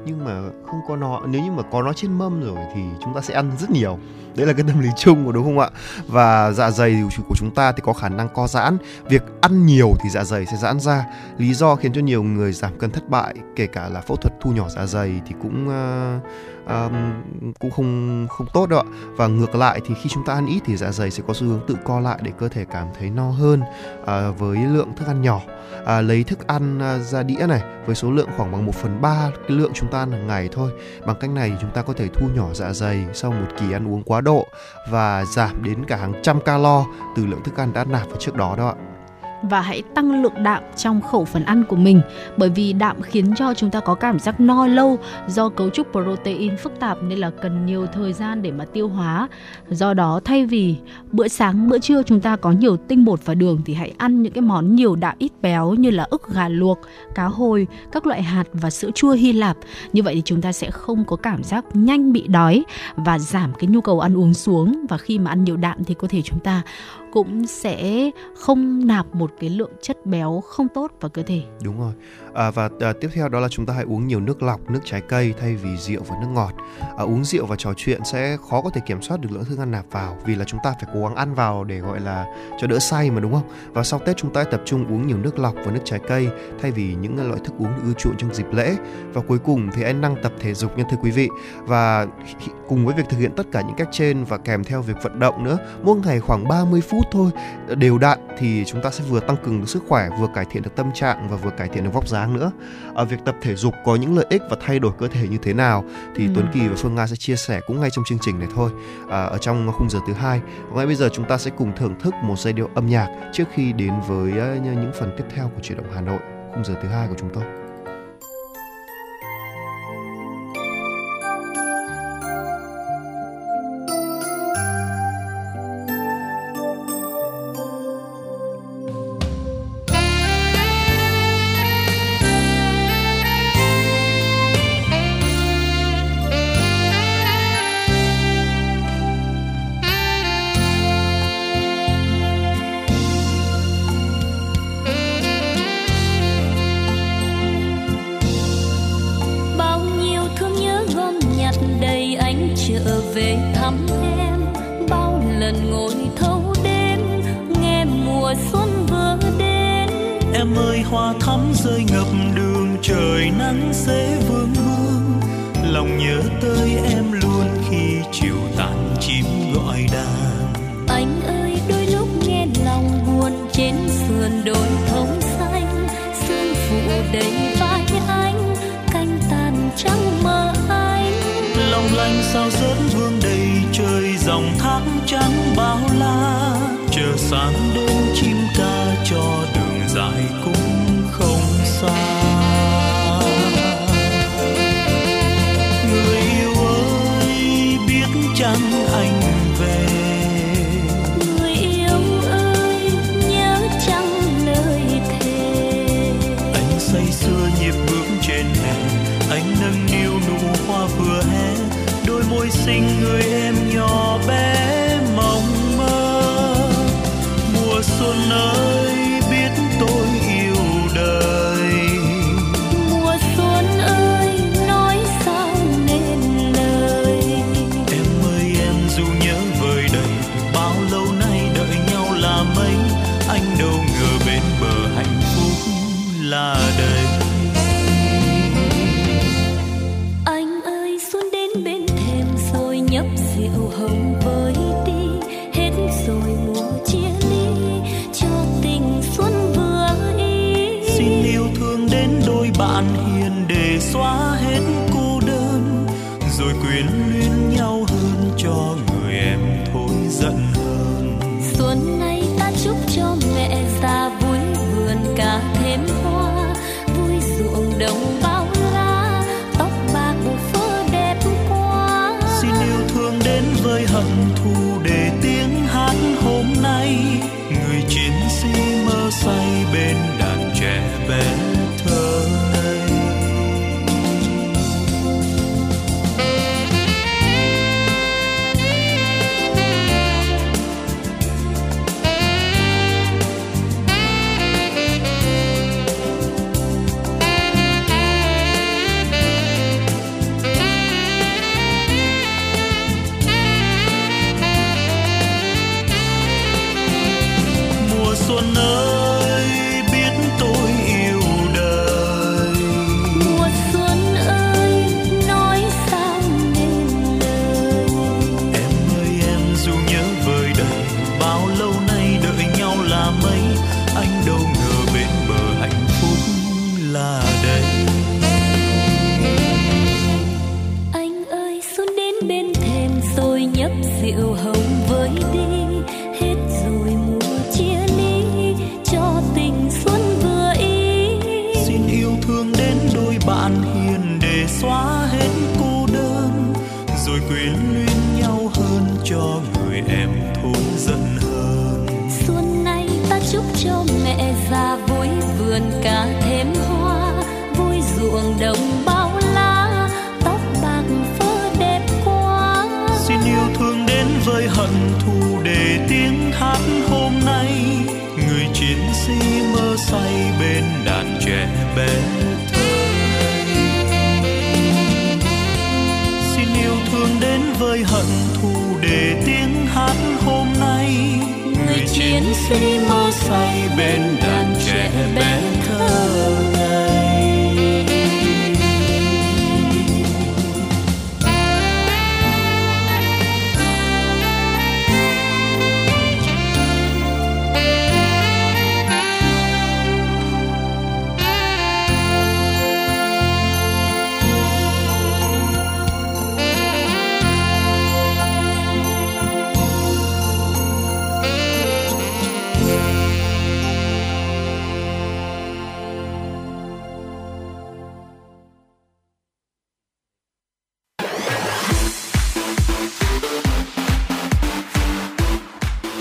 nhưng mà không có nó nếu như mà có nó trên mâm rồi thì chúng ta sẽ ăn rất nhiều. Đấy là cái tâm lý chung của đúng không ạ? Và dạ dày của chúng ta thì có khả năng co giãn. Việc ăn nhiều thì dạ dày sẽ giãn ra. Lý do khiến cho nhiều người giảm cân thất bại kể cả là phẫu thuật thu nhỏ dạ dày thì cũng uh, um, cũng không không tốt đâu ạ. Và ngược lại thì khi chúng ta ăn ít thì dạ dày sẽ có xu hướng tự co lại để cơ thể cảm thấy no hơn uh, với lượng thức ăn nhỏ. Uh, lấy thức ăn uh, ra đĩa này với số lượng khoảng bằng 1 phần 3 cái lượng chúng ta ăn hàng ngày thôi. Bằng cách này thì chúng ta có thể thu nhỏ dạ dày sau một kỳ ăn uống quá độ và giảm đến cả hàng trăm calo từ lượng thức ăn đã nạp vào trước đó đó ạ và hãy tăng lượng đạm trong khẩu phần ăn của mình, bởi vì đạm khiến cho chúng ta có cảm giác no lâu do cấu trúc protein phức tạp nên là cần nhiều thời gian để mà tiêu hóa. Do đó, thay vì bữa sáng, bữa trưa chúng ta có nhiều tinh bột và đường thì hãy ăn những cái món nhiều đạm ít béo như là ức gà luộc, cá hồi, các loại hạt và sữa chua Hy Lạp. Như vậy thì chúng ta sẽ không có cảm giác nhanh bị đói và giảm cái nhu cầu ăn uống xuống. Và khi mà ăn nhiều đạm thì có thể chúng ta cũng sẽ không nạp một cái lượng chất béo không tốt vào cơ thể. Đúng rồi. À, và à, tiếp theo đó là chúng ta hãy uống nhiều nước lọc, nước trái cây thay vì rượu và nước ngọt. À, uống rượu và trò chuyện sẽ khó có thể kiểm soát được lượng thức ăn nạp vào vì là chúng ta phải cố gắng ăn vào để gọi là cho đỡ say mà đúng không? Và sau Tết chúng ta hãy tập trung uống nhiều nước lọc và nước trái cây thay vì những loại thức uống ưa chuộng trong dịp lễ. Và cuối cùng thì hãy năng tập thể dục nha thưa quý vị. Và cùng với việc thực hiện tất cả những cách trên và kèm theo việc vận động nữa, mỗi ngày khoảng 30 phút thôi đều đặn thì chúng ta sẽ vừa tăng cường được sức khỏe, vừa cải thiện được tâm trạng và vừa cải thiện được vóc dáng nữa. Ở việc tập thể dục có những lợi ích và thay đổi cơ thể như thế nào thì Ừ. Tuấn Kỳ và Phương Nga sẽ chia sẻ cũng ngay trong chương trình này thôi. À, ở trong khung giờ thứ hai. Và ngay bây giờ chúng ta sẽ cùng thưởng thức một giai điệu âm nhạc trước khi đến với ờ, những phần tiếp theo của chuyển động Hà Nội, khung giờ thứ hai của chúng tôi. Thác trắng bao la. Chờ sáng đêm chim ca cho đường dài cũng không xa. Người yêu ơi biết chăng anh về? Người yêu ơi nhớ chăng lời thề? Anh say sưa nhịp bước trên hè anh nâng niu nụ hoa vừa hé. Đôi môi xinh người em nhỏ bé mùa chiến mơ say bên đời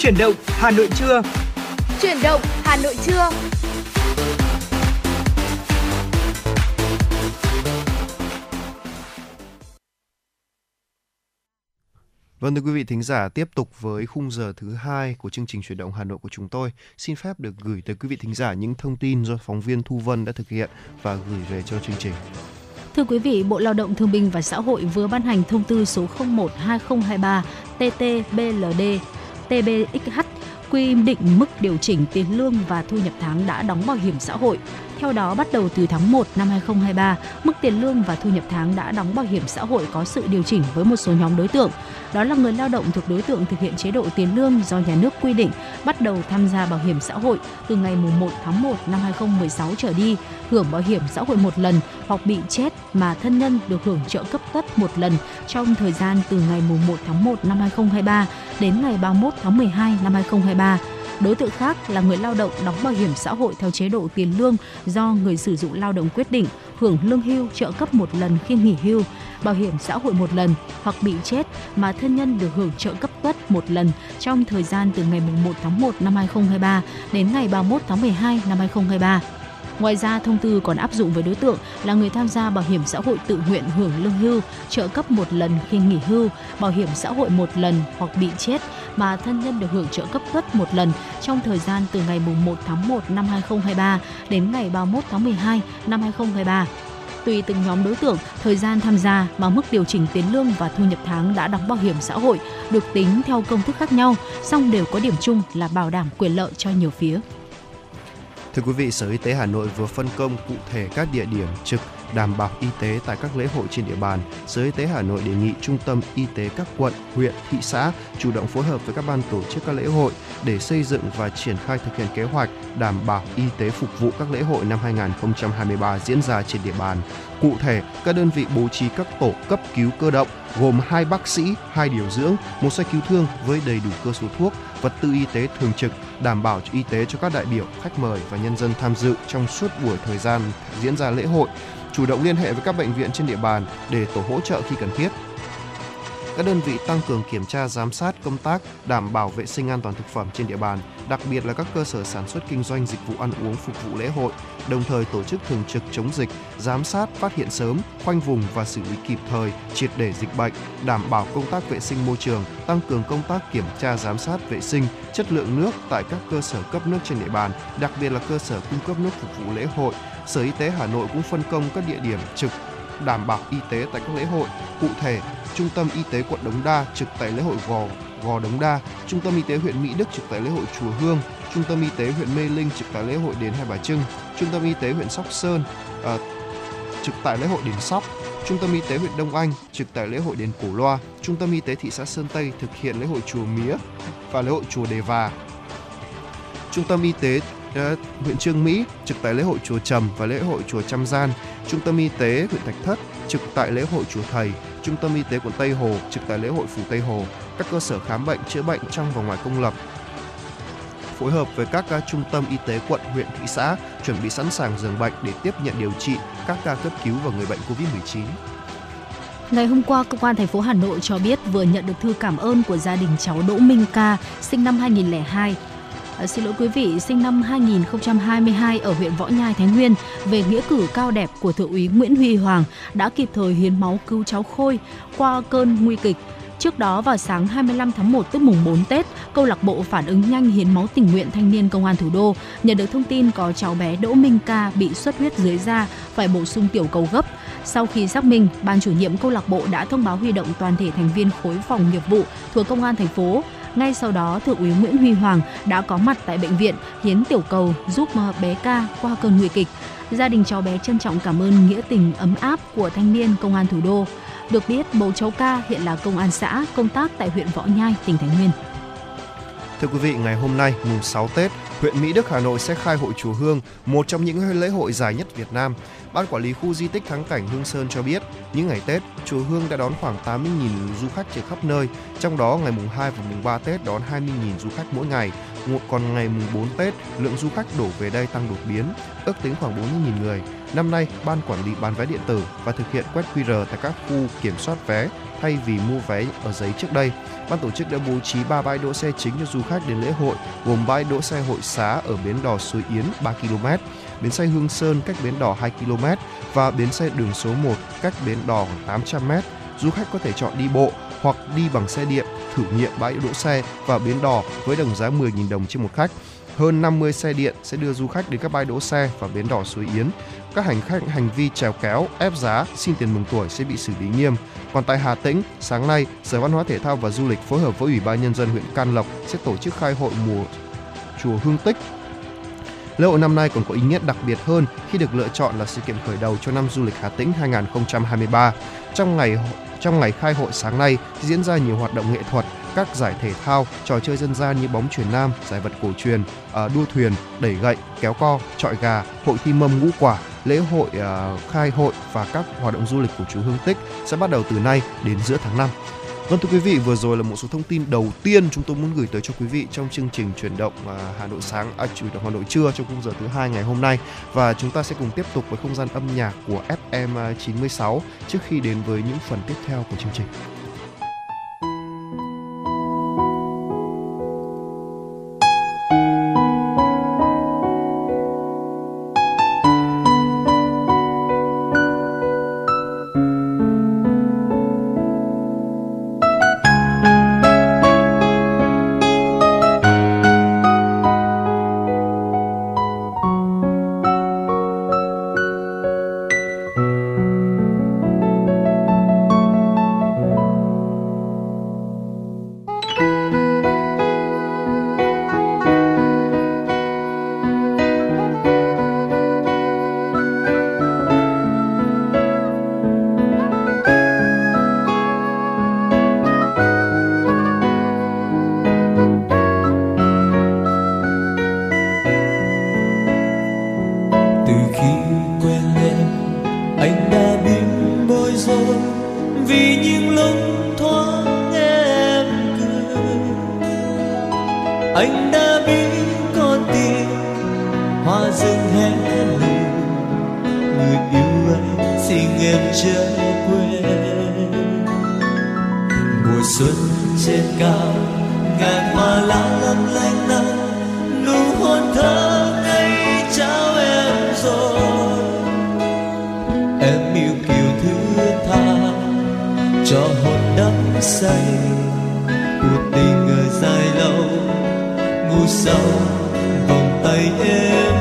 Chuyển động Hà Nội trưa. Chuyển động Hà Nội trưa. Vâng thưa quý vị thính giả, tiếp tục với khung giờ thứ hai của chương trình chuyển động Hà Nội của chúng tôi. Xin phép được gửi tới quý vị thính giả những thông tin do phóng viên Thu Vân đã thực hiện và gửi về cho chương trình. Thưa quý vị, Bộ Lao động Thương binh và Xã hội vừa ban hành thông tư số 01/2023 TT-BLD TBXH quy định mức điều chỉnh tiền lương và thu nhập tháng đã đóng bảo hiểm xã hội. Theo đó, bắt đầu từ tháng 1 năm 2023, mức tiền lương và thu nhập tháng đã đóng bảo hiểm xã hội có sự điều chỉnh với một số nhóm đối tượng. Đó là người lao động thuộc đối tượng thực hiện chế độ tiền lương do nhà nước quy định bắt đầu tham gia bảo hiểm xã hội từ ngày 1 tháng 1 năm 2016 trở đi, hưởng bảo hiểm xã hội một lần hoặc bị chết mà thân nhân được hưởng trợ cấp tất một lần trong thời gian từ ngày 1 tháng 1 năm 2023 đến ngày 31 tháng 12 năm 2023 Đối tượng khác là người lao động đóng bảo hiểm xã hội theo chế độ tiền lương do người sử dụng lao động quyết định hưởng lương hưu trợ cấp một lần khi nghỉ hưu, bảo hiểm xã hội một lần hoặc bị chết mà thân nhân được hưởng trợ cấp tuất một lần trong thời gian từ ngày 1 tháng 1 năm 2023 đến ngày 31 tháng 12 năm 2023. Ngoài ra, thông tư còn áp dụng với đối tượng là người tham gia bảo hiểm xã hội tự nguyện hưởng lương hưu, trợ cấp một lần khi nghỉ hưu, bảo hiểm xã hội một lần hoặc bị chết mà thân nhân được hưởng trợ cấp tuất một lần trong thời gian từ ngày 1 tháng 1 năm 2023 đến ngày 31 tháng 12 năm 2023 tùy từng nhóm đối tượng, thời gian tham gia mà mức điều chỉnh tiền lương và thu nhập tháng đã đóng bảo hiểm xã hội được tính theo công thức khác nhau, song đều có điểm chung là bảo đảm quyền lợi cho nhiều phía. Thưa quý vị, Sở Y tế Hà Nội vừa phân công cụ thể các địa điểm trực đảm bảo y tế tại các lễ hội trên địa bàn. Sở Y tế Hà Nội đề nghị Trung tâm Y tế các quận, huyện, thị xã chủ động phối hợp với các ban tổ chức các lễ hội để xây dựng và triển khai thực hiện kế hoạch đảm bảo y tế phục vụ các lễ hội năm 2023 diễn ra trên địa bàn. Cụ thể, các đơn vị bố trí các tổ cấp cứu cơ động gồm hai bác sĩ, hai điều dưỡng, một xe cứu thương với đầy đủ cơ số thuốc, vật tư y tế thường trực, đảm bảo y tế cho các đại biểu, khách mời và nhân dân tham dự trong suốt buổi thời gian diễn ra lễ hội chủ động liên hệ với các bệnh viện trên địa bàn để tổ hỗ trợ khi cần thiết. Các đơn vị tăng cường kiểm tra giám sát công tác đảm bảo vệ sinh an toàn thực phẩm trên địa bàn, đặc biệt là các cơ sở sản xuất kinh doanh dịch vụ ăn uống phục vụ lễ hội, đồng thời tổ chức thường trực chống dịch, giám sát, phát hiện sớm, khoanh vùng và xử lý kịp thời, triệt để dịch bệnh, đảm bảo công tác vệ sinh môi trường, tăng cường công tác kiểm tra giám sát vệ sinh, chất lượng nước tại các cơ sở cấp nước trên địa bàn, đặc biệt là cơ sở cung cấp nước phục vụ lễ hội, Sở Y tế Hà Nội cũng phân công các địa điểm trực đảm bảo y tế tại các lễ hội. Cụ thể, Trung tâm Y tế quận Đống Đa trực tại lễ hội Gò Gò Đống Đa, Trung tâm Y tế huyện Mỹ Đức trực tại lễ hội Chùa Hương, Trung tâm Y tế huyện Mê Linh trực tại lễ hội Đền Hai Bà Trưng, Trung tâm Y tế huyện Sóc Sơn à, trực tại lễ hội Đền Sóc, Trung tâm Y tế huyện Đông Anh trực tại lễ hội Đền Cổ Loa, Trung tâm Y tế thị xã Sơn Tây thực hiện lễ hội Chùa Mía và lễ hội Chùa Đề Và. Trung tâm Y tế Ờ, huyện Trương Mỹ trực tại lễ hội chùa Trầm và lễ hội chùa Trăm Gian, Trung tâm y tế huyện Thạch Thất trực tại lễ hội chùa Thầy, Trung tâm y tế quận Tây Hồ trực tại lễ hội phủ Tây Hồ, các cơ sở khám bệnh chữa bệnh trong và ngoài công lập phối hợp với các à, trung tâm y tế quận, huyện, thị xã chuẩn bị sẵn sàng giường bệnh để tiếp nhận điều trị các ca cấp cứu và người bệnh COVID-19. Ngày hôm qua, Công an thành phố Hà Nội cho biết vừa nhận được thư cảm ơn của gia đình cháu Đỗ Minh Ca, sinh năm 2002, À, xin lỗi quý vị, sinh năm 2022 ở huyện Võ Nhai, Thái Nguyên về nghĩa cử cao đẹp của thượng úy Nguyễn Huy Hoàng đã kịp thời hiến máu cứu cháu Khôi qua cơn nguy kịch. Trước đó vào sáng 25 tháng 1 tức mùng 4 Tết, câu lạc bộ phản ứng nhanh hiến máu tình nguyện thanh niên công an thủ đô nhận được thông tin có cháu bé Đỗ Minh Ca bị xuất huyết dưới da phải bổ sung tiểu cầu gấp. Sau khi xác minh, ban chủ nhiệm câu lạc bộ đã thông báo huy động toàn thể thành viên khối phòng nghiệp vụ thuộc công an thành phố ngay sau đó, Thượng úy Nguyễn Huy Hoàng đã có mặt tại bệnh viện hiến tiểu cầu giúp bé ca qua cơn nguy kịch. Gia đình cháu bé trân trọng cảm ơn nghĩa tình ấm áp của thanh niên công an thủ đô. Được biết, bố cháu ca hiện là công an xã công tác tại huyện Võ Nhai, tỉnh Thái Nguyên. Thưa quý vị, ngày hôm nay, mùng 6 Tết, huyện Mỹ Đức Hà Nội sẽ khai hội chùa Hương, một trong những lễ hội dài nhất Việt Nam. Ban quản lý khu di tích thắng cảnh Hương Sơn cho biết, những ngày Tết, chùa Hương đã đón khoảng 80.000 du khách trên khắp nơi, trong đó ngày mùng 2 và mùng 3 Tết đón 20.000 du khách mỗi ngày. Còn ngày mùng 4 Tết, lượng du khách đổ về đây tăng đột biến, ước tính khoảng 40.000 người. Năm nay, ban quản lý bán vé điện tử và thực hiện quét QR tại các khu kiểm soát vé thay vì mua vé ở giấy trước đây. Ban tổ chức đã bố trí 3 bãi đỗ xe chính cho du khách đến lễ hội, gồm bãi đỗ xe hội xá ở bến đò Suối Yến 3 km, bến xe Hương Sơn cách bến đò 2 km và bến xe đường số 1 cách bến đò khoảng 800 m. Du khách có thể chọn đi bộ hoặc đi bằng xe điện thử nghiệm bãi đỗ xe và bến đò với đồng giá 10.000 đồng trên một khách. Hơn 50 xe điện sẽ đưa du khách đến các bãi đỗ xe và bến đò Suối Yến. Các hành khách hành vi trèo kéo, ép giá, xin tiền mừng tuổi sẽ bị xử lý nghiêm. Còn tại Hà Tĩnh, sáng nay, Sở Văn hóa Thể thao và Du lịch phối hợp với Ủy ban Nhân dân huyện Can Lộc sẽ tổ chức khai hội mùa chùa Hương Tích Lễ hội năm nay còn có ý nghĩa đặc biệt hơn khi được lựa chọn là sự kiện khởi đầu cho năm du lịch Hà Tĩnh 2023. Trong ngày trong ngày khai hội sáng nay diễn ra nhiều hoạt động nghệ thuật, các giải thể thao, trò chơi dân gian như bóng chuyền nam, giải vật cổ truyền, ờ, đua thuyền, đẩy gậy, kéo co, trọi gà, hội thi mâm ngũ quả, lễ hội ờ, khai hội và các hoạt động du lịch của chú Hương Tích sẽ bắt đầu từ nay đến giữa tháng 5. Vâng thưa quý vị, vừa rồi là một số thông tin đầu tiên chúng tôi muốn gửi tới cho quý vị trong chương trình chuyển động ờ, Hà Nội sáng, à, chuyển động Hà Nội trưa trong khung giờ thứ hai ngày hôm nay và chúng ta sẽ cùng tiếp tục với không gian âm nhạc của FM 96 trước khi đến với những phần tiếp theo của chương trình. Xin em chớ quên, mùa xuân trên cao, ngàn hoa lá lấp lánh nắng, nụ hôn thơ ngây trao em rồi. Em yêu kiều thứ tha, cho hồn đắm say, cuộc tình ở dài lâu, ngủ sâu, vòng tay em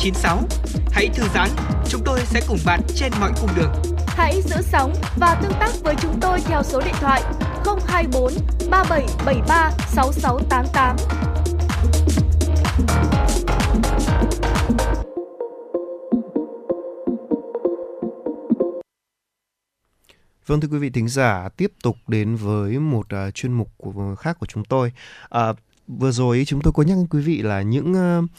FM96. Hãy thư giãn, chúng tôi sẽ cùng bạn trên mọi cung đường. Hãy giữ sóng và tương tác với chúng tôi theo số điện thoại 024 3773 6688. Vâng thưa quý vị thính giả, tiếp tục đến với một uh, chuyên mục của, khác của chúng tôi. Uh, vừa rồi chúng tôi có nhắc quý vị là những uh,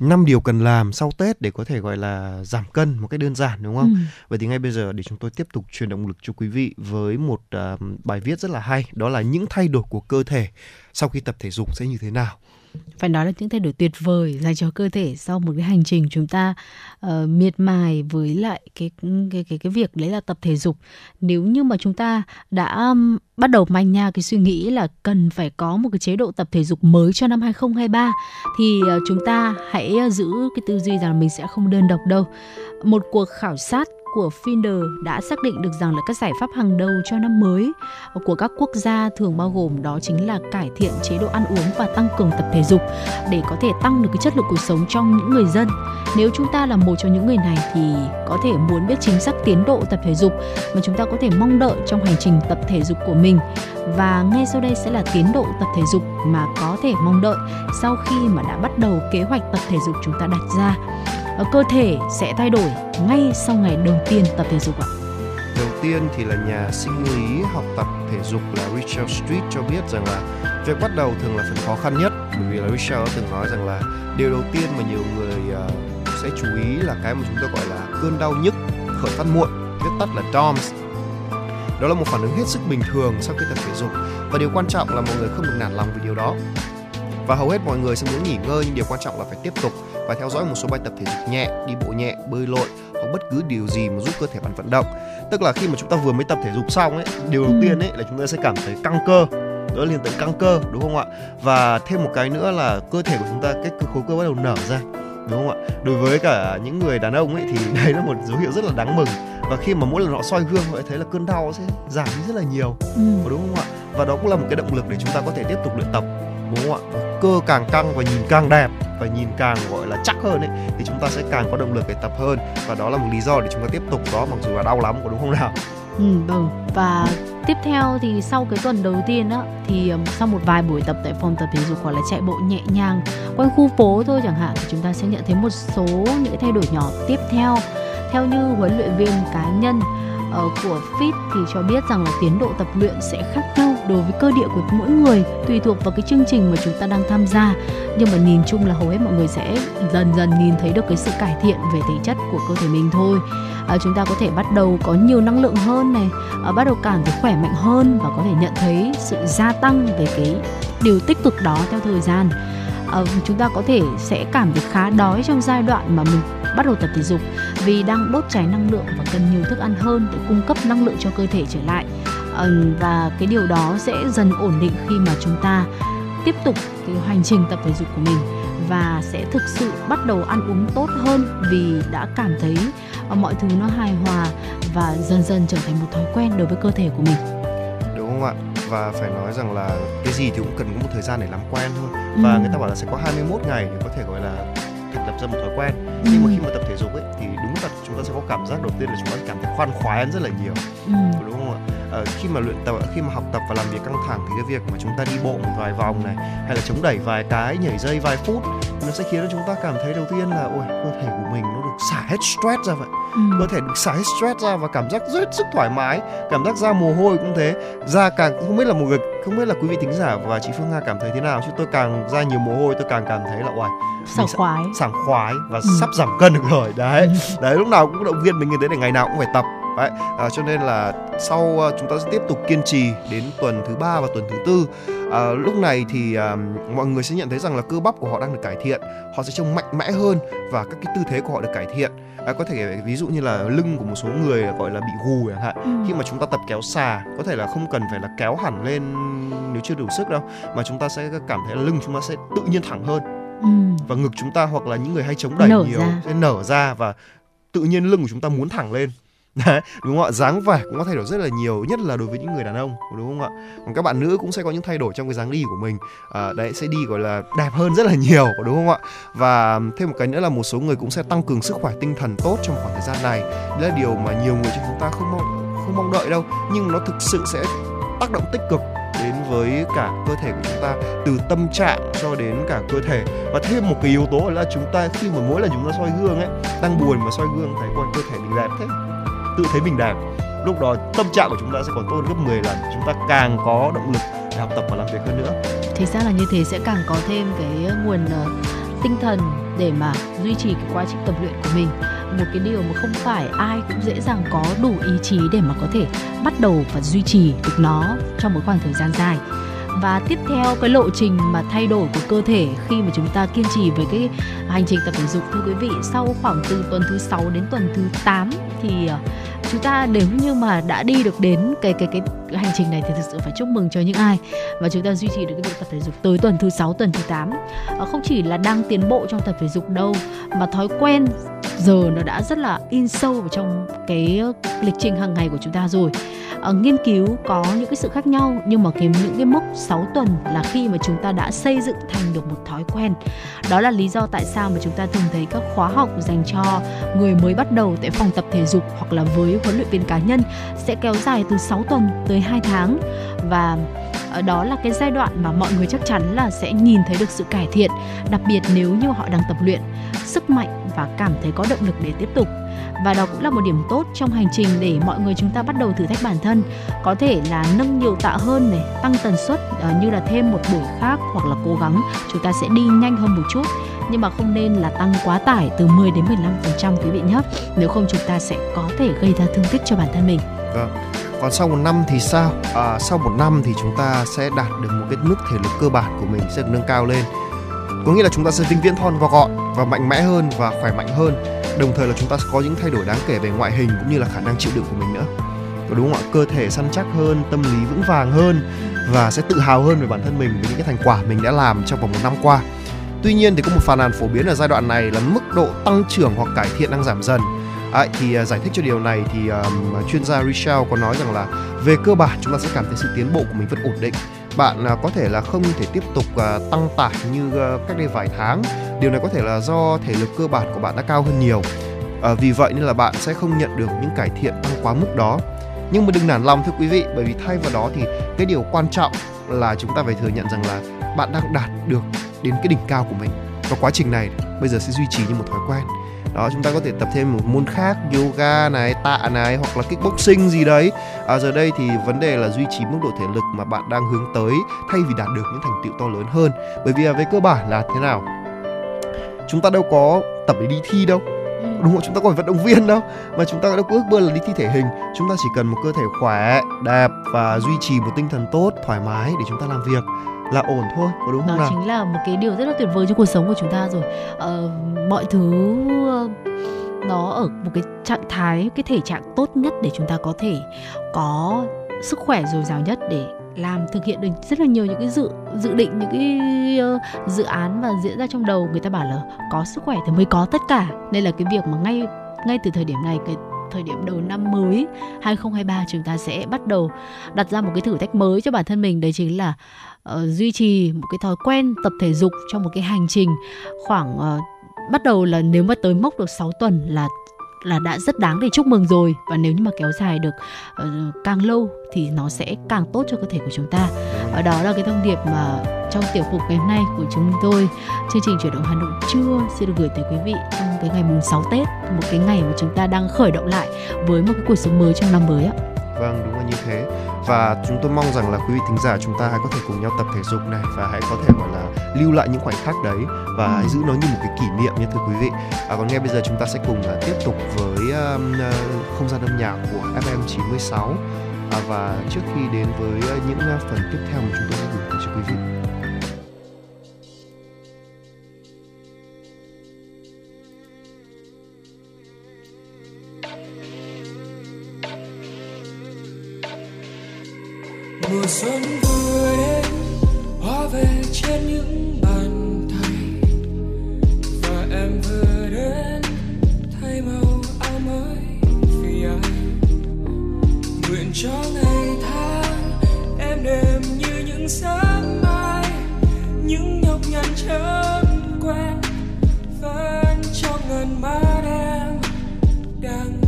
năm điều cần làm sau Tết để có thể gọi là giảm cân một cách đơn giản đúng không? Ừ. Vậy thì ngay bây giờ để chúng tôi tiếp tục truyền động lực cho quý vị với một uh, bài viết rất là hay, đó là những thay đổi của cơ thể sau khi tập thể dục sẽ như thế nào phải nói là những thay đổi tuyệt vời dành cho cơ thể sau một cái hành trình chúng ta uh, miệt mài với lại cái cái cái cái việc đấy là tập thể dục. Nếu như mà chúng ta đã um, bắt đầu manh nha cái suy nghĩ là cần phải có một cái chế độ tập thể dục mới cho năm 2023 thì uh, chúng ta hãy ờ, giữ cái tư duy rằng mình sẽ không đơn độc đâu. Một cuộc khảo sát của Finder đã xác định được rằng là các giải pháp hàng đầu cho năm mới của các quốc gia thường bao gồm đó chính là cải thiện chế độ ăn uống và tăng cường tập thể dục để có thể tăng được cái chất lượng cuộc sống trong những người dân. Nếu chúng ta là một trong những người này thì có thể muốn biết chính xác tiến độ tập thể dục mà chúng ta có thể mong đợi trong hành trình tập thể dục của mình và ngay sau đây sẽ là tiến độ tập thể dục mà có thể mong đợi sau khi mà đã bắt đầu kế hoạch tập thể dục chúng ta đặt ra Ờ, cơ thể sẽ thay đổi ngay sau ngày đầu tiên tập thể dục ạ? Đầu tiên thì là nhà sinh lý học tập thể dục là Richard Street cho biết rằng là việc bắt đầu thường là phần khó khăn nhất bởi vì là Richard từng nói rằng là điều đầu tiên mà nhiều người uh, sẽ chú ý là cái mà chúng ta gọi là cơn đau nhức khởi phát muộn viết tắt là DOMS. Đó là một phản ứng hết sức bình thường sau khi tập thể dục và điều quan trọng là mọi người không được nản lòng vì điều đó. Và hầu hết mọi người sẽ muốn nghỉ ngơi nhưng điều quan trọng là phải tiếp tục và theo dõi một số bài tập thể dục nhẹ, đi bộ nhẹ, bơi lội hoặc bất cứ điều gì mà giúp cơ thể bạn vận động. Tức là khi mà chúng ta vừa mới tập thể dục xong ấy, điều đầu tiên ấy là chúng ta sẽ cảm thấy căng cơ. Đó liên tới căng cơ đúng không ạ? Và thêm một cái nữa là cơ thể của chúng ta cái khối cơ bắt đầu nở ra đúng không ạ? Đối với cả những người đàn ông ấy thì đây là một dấu hiệu rất là đáng mừng. Và khi mà mỗi lần họ soi gương họ thấy là cơn đau sẽ giảm đi rất là nhiều ừ. đúng không ạ? Và đó cũng là một cái động lực để chúng ta có thể tiếp tục luyện tập đúng không ạ cơ càng căng và nhìn càng đẹp và nhìn càng, gọi là, chắc hơn ấy, thì chúng ta sẽ càng có động lực để tập hơn. Và đó là một lý do để chúng ta tiếp tục đó, mặc dù là đau lắm, có đúng không nào? Ừ vâng. Và tiếp theo thì sau cái tuần đầu tiên á, thì sau một vài buổi tập tại phòng tập thể dục hoặc là chạy bộ nhẹ nhàng quanh khu phố thôi chẳng hạn, thì chúng ta sẽ nhận thấy một số những thay đổi nhỏ tiếp theo. Theo như huấn luyện viên cá nhân uh, của Fit thì cho biết rằng là tiến độ tập luyện sẽ khác nhau đối với cơ địa của mỗi người tùy thuộc vào cái chương trình mà chúng ta đang tham gia. Nhưng mà nhìn chung là hầu hết mọi người sẽ dần dần nhìn thấy được cái sự cải thiện về thể chất của cơ thể mình thôi. À, chúng ta có thể bắt đầu có nhiều năng lượng hơn này à, bắt đầu cảm thấy khỏe mạnh hơn và có thể nhận thấy sự gia tăng về cái điều tích cực đó theo thời gian à, chúng ta có thể sẽ cảm thấy khá đói trong giai đoạn mà mình bắt đầu tập thể dục vì đang đốt cháy năng lượng và cần nhiều thức ăn hơn để cung cấp năng lượng cho cơ thể trở lại. Ờ, và cái điều đó sẽ dần ổn định khi mà chúng ta tiếp tục cái hành trình tập thể dục của mình và sẽ thực sự bắt đầu ăn uống tốt hơn vì đã cảm thấy ờ, mọi thứ nó hài hòa và dần dần trở thành một thói quen đối với cơ thể của mình. Đúng không ạ? Và phải nói rằng là cái gì thì cũng cần có một thời gian để làm quen thôi và ừ. người ta bảo là sẽ có 21 ngày để có thể gọi là thành lập ra một thói quen ừ. nhưng mà khi mà tập thể dục ấy thì đúng là chúng ta sẽ có cảm giác đầu tiên là chúng ta cảm thấy khoan khoái hơn rất là nhiều ừ. đúng không ạ à, khi mà luyện tập khi mà học tập và làm việc căng thẳng thì cái việc mà chúng ta đi bộ một vài vòng này hay là chống đẩy vài cái nhảy dây vài phút nó sẽ khiến cho chúng ta cảm thấy đầu tiên là ôi cơ thể của mình nó được xả hết stress ra vậy ừ. cơ thể được xả hết stress ra và cảm giác rất sức thoải mái cảm giác ra mồ hôi cũng thế da càng không biết là một người không biết là quý vị thính giả và chị Phương Nga cảm thấy thế nào chứ tôi càng ra nhiều mồ hôi tôi càng cảm thấy là oải sảng khoái sảng khoái và ừ. sắp giảm cân được rồi đấy ừ. đấy lúc nào cũng động viên mình như thế để ngày nào cũng phải tập đấy à, cho nên là sau uh, chúng ta sẽ tiếp tục kiên trì đến tuần thứ ba và tuần thứ tư à, lúc này thì à, mọi người sẽ nhận thấy rằng là cơ bắp của họ đang được cải thiện họ sẽ trông mạnh mẽ hơn và các cái tư thế của họ được cải thiện à, có thể ví dụ như là lưng của một số người gọi là bị gù chẳng hạn ừ. khi mà chúng ta tập kéo xà có thể là không cần phải là kéo hẳn lên nếu chưa đủ sức đâu mà chúng ta sẽ cảm thấy là lưng chúng ta sẽ tự nhiên thẳng hơn ừ. và ngực chúng ta hoặc là những người hay chống đẩy nở nhiều ra. sẽ nở ra và tự nhiên lưng của chúng ta muốn thẳng lên Đấy, đúng không ạ? Dáng vẻ cũng có thay đổi rất là nhiều nhất là đối với những người đàn ông đúng không ạ? Còn các bạn nữ cũng sẽ có những thay đổi trong cái dáng đi của mình. À, đấy sẽ đi gọi là đẹp hơn rất là nhiều đúng không ạ? Và thêm một cái nữa là một số người cũng sẽ tăng cường sức khỏe tinh thần tốt trong khoảng thời gian này. Đấy là điều mà nhiều người trong chúng ta không mong không mong đợi đâu. Nhưng nó thực sự sẽ tác động tích cực đến với cả cơ thể của chúng ta từ tâm trạng cho đến cả cơ thể. Và thêm một cái yếu tố là chúng ta khi mà mỗi lần chúng ta soi gương ấy đang buồn mà soi gương thấy con cơ thể mình đẹp thế tự thấy mình đạt lúc đó tâm trạng của chúng ta sẽ còn tốt gấp 10 lần. Chúng ta càng có động lực để học tập và làm việc hơn nữa. Thì ra là như thế sẽ càng có thêm cái nguồn uh, tinh thần để mà duy trì cái quá trình tập luyện của mình. Một cái điều mà không phải ai cũng dễ dàng có đủ ý chí để mà có thể bắt đầu và duy trì được nó trong một khoảng thời gian dài và tiếp theo cái lộ trình mà thay đổi của cơ thể khi mà chúng ta kiên trì với cái hành trình tập thể dục. Thưa quý vị sau khoảng từ tuần thứ 6 đến tuần thứ 8 thì à, chúng ta nếu như mà đã đi được đến cái cái cái hành trình này thì thực sự phải chúc mừng cho những ai và chúng ta duy trì được cái việc tập thể dục tới tuần thứ 6, tuần thứ 8 ờ, không chỉ là đang tiến bộ trong tập thể dục đâu mà thói quen giờ nó đã rất là in sâu vào trong cái lịch trình hàng ngày của chúng ta rồi. À, nghiên cứu có những cái sự khác nhau nhưng mà cái những cái mốc 6 tuần là khi mà chúng ta đã xây dựng thành được một thói quen. Đó là lý do tại sao mà chúng ta thường thấy các khóa học dành cho người mới bắt đầu tại phòng tập thể dục hoặc là với huấn luyện viên cá nhân sẽ kéo dài từ 6 tuần tới 2 tháng. Và ờ, đó là cái giai đoạn mà mọi người chắc chắn là sẽ nhìn thấy được sự cải thiện, đặc biệt nếu như họ đang tập luyện. Sức mạnh và cảm thấy có động lực để tiếp tục và đó cũng là một điểm tốt trong hành trình để mọi người chúng ta bắt đầu thử thách bản thân. Có thể là nâng nhiều tạ hơn này tăng tần suất ờ, như là thêm một buổi khác hoặc là cố gắng chúng ta sẽ đi nhanh hơn một chút. Nhưng mà không nên là tăng quá tải từ 10 đến 15% quý vị nhé. Nếu không chúng ta sẽ có thể gây ra thương tích cho bản thân mình. Vâng. Còn sau một năm thì sao? À, sau một năm thì chúng ta sẽ đạt được một cái mức thể lực cơ bản của mình sẽ được nâng cao lên. Có nghĩa là chúng ta sẽ vĩnh viễn thon và gọn và mạnh mẽ hơn và khỏe mạnh hơn đồng thời là chúng ta sẽ có những thay đổi đáng kể về ngoại hình cũng như là khả năng chịu đựng của mình nữa. Có đúng không ạ? Cơ thể săn chắc hơn tâm lý vững vàng hơn và sẽ tự hào hơn về bản thân mình với những cái thành quả mình đã làm trong vòng một năm qua. Tuy nhiên thì có một phàn nàn phổ biến ở giai đoạn này là mức độ tăng trưởng hoặc cải thiện đang giảm dần. À, thì uh, giải thích cho điều này thì um, chuyên gia Richard có nói rằng là về cơ bản chúng ta sẽ cảm thấy sự tiến bộ của mình vẫn ổn định bạn à, có thể là không thể tiếp tục à, tăng tải như à, cách đây vài tháng. Điều này có thể là do thể lực cơ bản của bạn đã cao hơn nhiều. À, vì vậy nên là bạn sẽ không nhận được những cải thiện tăng quá mức đó. Nhưng mà đừng nản lòng thưa quý vị bởi vì thay vào đó thì cái điều quan trọng là chúng ta phải thừa nhận rằng là bạn đang đạt được đến cái đỉnh cao của mình. Và quá trình này bây giờ sẽ duy trì như một thói quen đó chúng ta có thể tập thêm một môn khác yoga này tạ này hoặc là kickboxing gì đấy. À, giờ đây thì vấn đề là duy trì mức độ thể lực mà bạn đang hướng tới thay vì đạt được những thành tựu to lớn hơn. Bởi vì về cơ bản là thế nào? Chúng ta đâu có tập để đi thi đâu. Ừ. đúng không? Chúng ta có phải vận động viên đâu. Mà chúng ta đâu có ước mơ là đi thi thể hình. Chúng ta chỉ cần một cơ thể khỏe đẹp và duy trì một tinh thần tốt thoải mái để chúng ta làm việc là ổn thôi có đúng không đó nào? chính là một cái điều rất là tuyệt vời cho cuộc sống của chúng ta rồi. Ờ, mọi thứ ờ, nó ở một cái trạng thái cái thể trạng tốt nhất để chúng ta có thể có sức khỏe dồi dào nhất để làm thực hiện được rất là nhiều những cái dự dự định những cái uh, dự án và diễn ra trong đầu. Người ta bảo là có sức khỏe thì mới có tất cả. Nên là cái việc mà ngay ngay từ thời điểm này cái thời điểm đầu năm mới 2023 chúng ta sẽ bắt đầu đặt ra một cái thử thách mới cho bản thân mình. Đấy chính là uh, duy trì một cái thói quen tập thể dục trong một cái hành trình khoảng uh, bắt đầu là nếu mà tới mốc được 6 tuần là là đã rất đáng để chúc mừng rồi. Và nếu như mà kéo dài được uh, càng lâu thì nó sẽ càng tốt cho cơ thể của chúng ta. Ở đó là cái thông điệp mà trong tiểu mục ngày hôm nay của chúng tôi. Chương trình chuyển động Hà Nội trưa xin được gửi tới quý vị trong cái ngày mùng 6 Tết một cái ngày mà chúng ta đang khởi động lại với một cái cuộc sống mới trong năm mới ạ. Vâng đúng là như thế và chúng tôi mong rằng là quý vị thính giả chúng ta hãy có thể cùng nhau tập thể dục này và hãy có thể gọi là lưu lại những khoảnh khắc đấy và ừ. hãy giữ nó như một cái kỷ niệm nha thưa quý vị. À, còn ngay bây giờ chúng ta sẽ cùng uh, tiếp tục với um, uh, không gian âm nhạc của FM 96 à, và trước khi đến với uh, những uh, phần tiếp theo mà chúng tôi sẽ gửi tới cho quý vị mùa xuân vừa đến hoa về trên những bàn tay. Và em vừa đến, thay màu áo mới vì ai nguyện cho ngày tháng em đêm như những sáng mai, những nhọc nhằn chớm quen vẫn trong ngần mắt em đang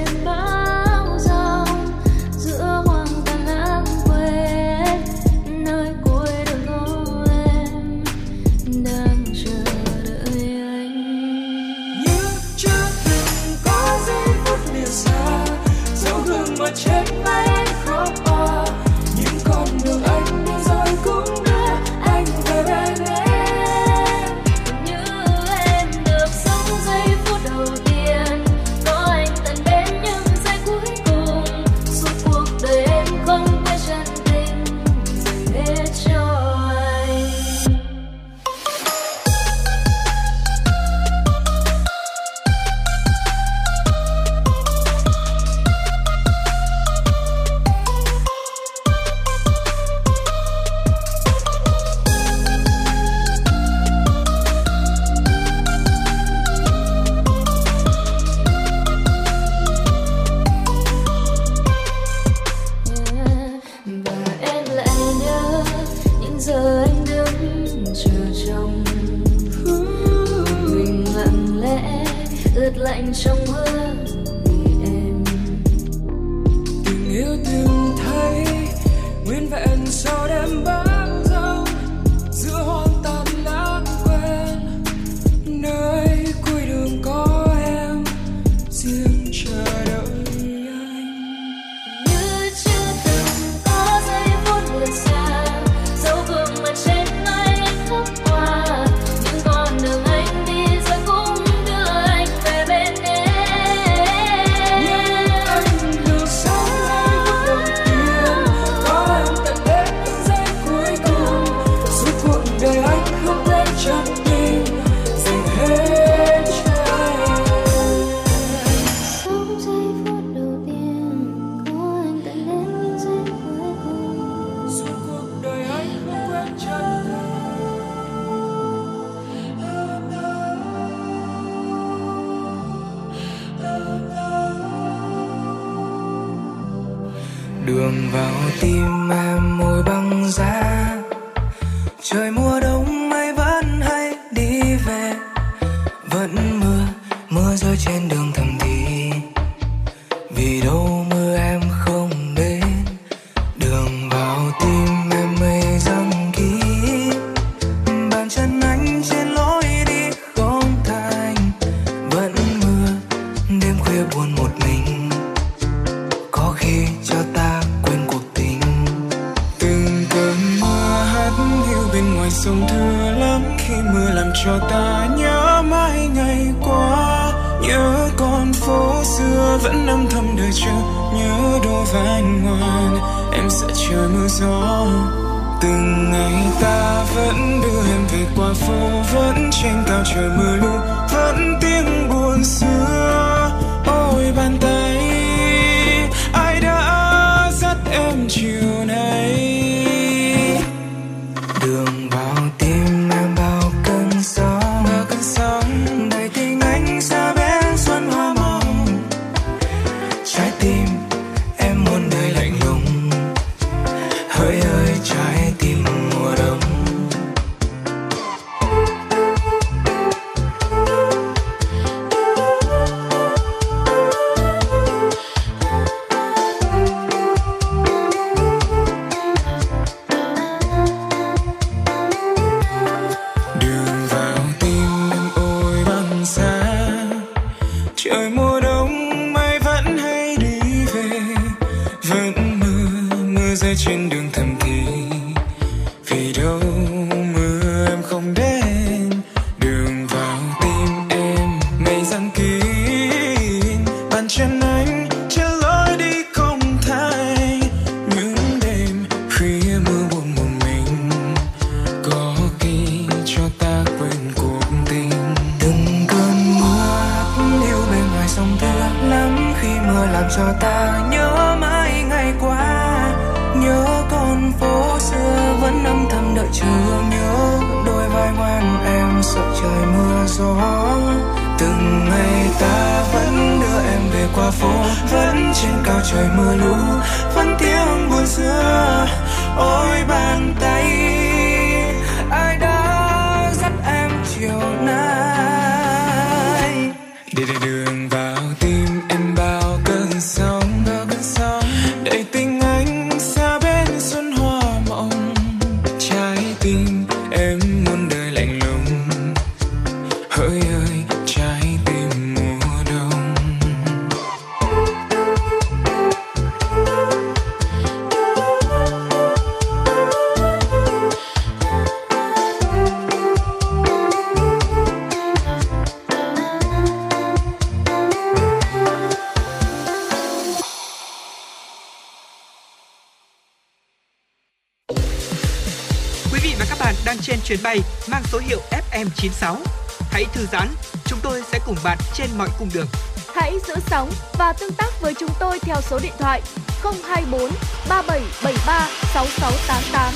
6688.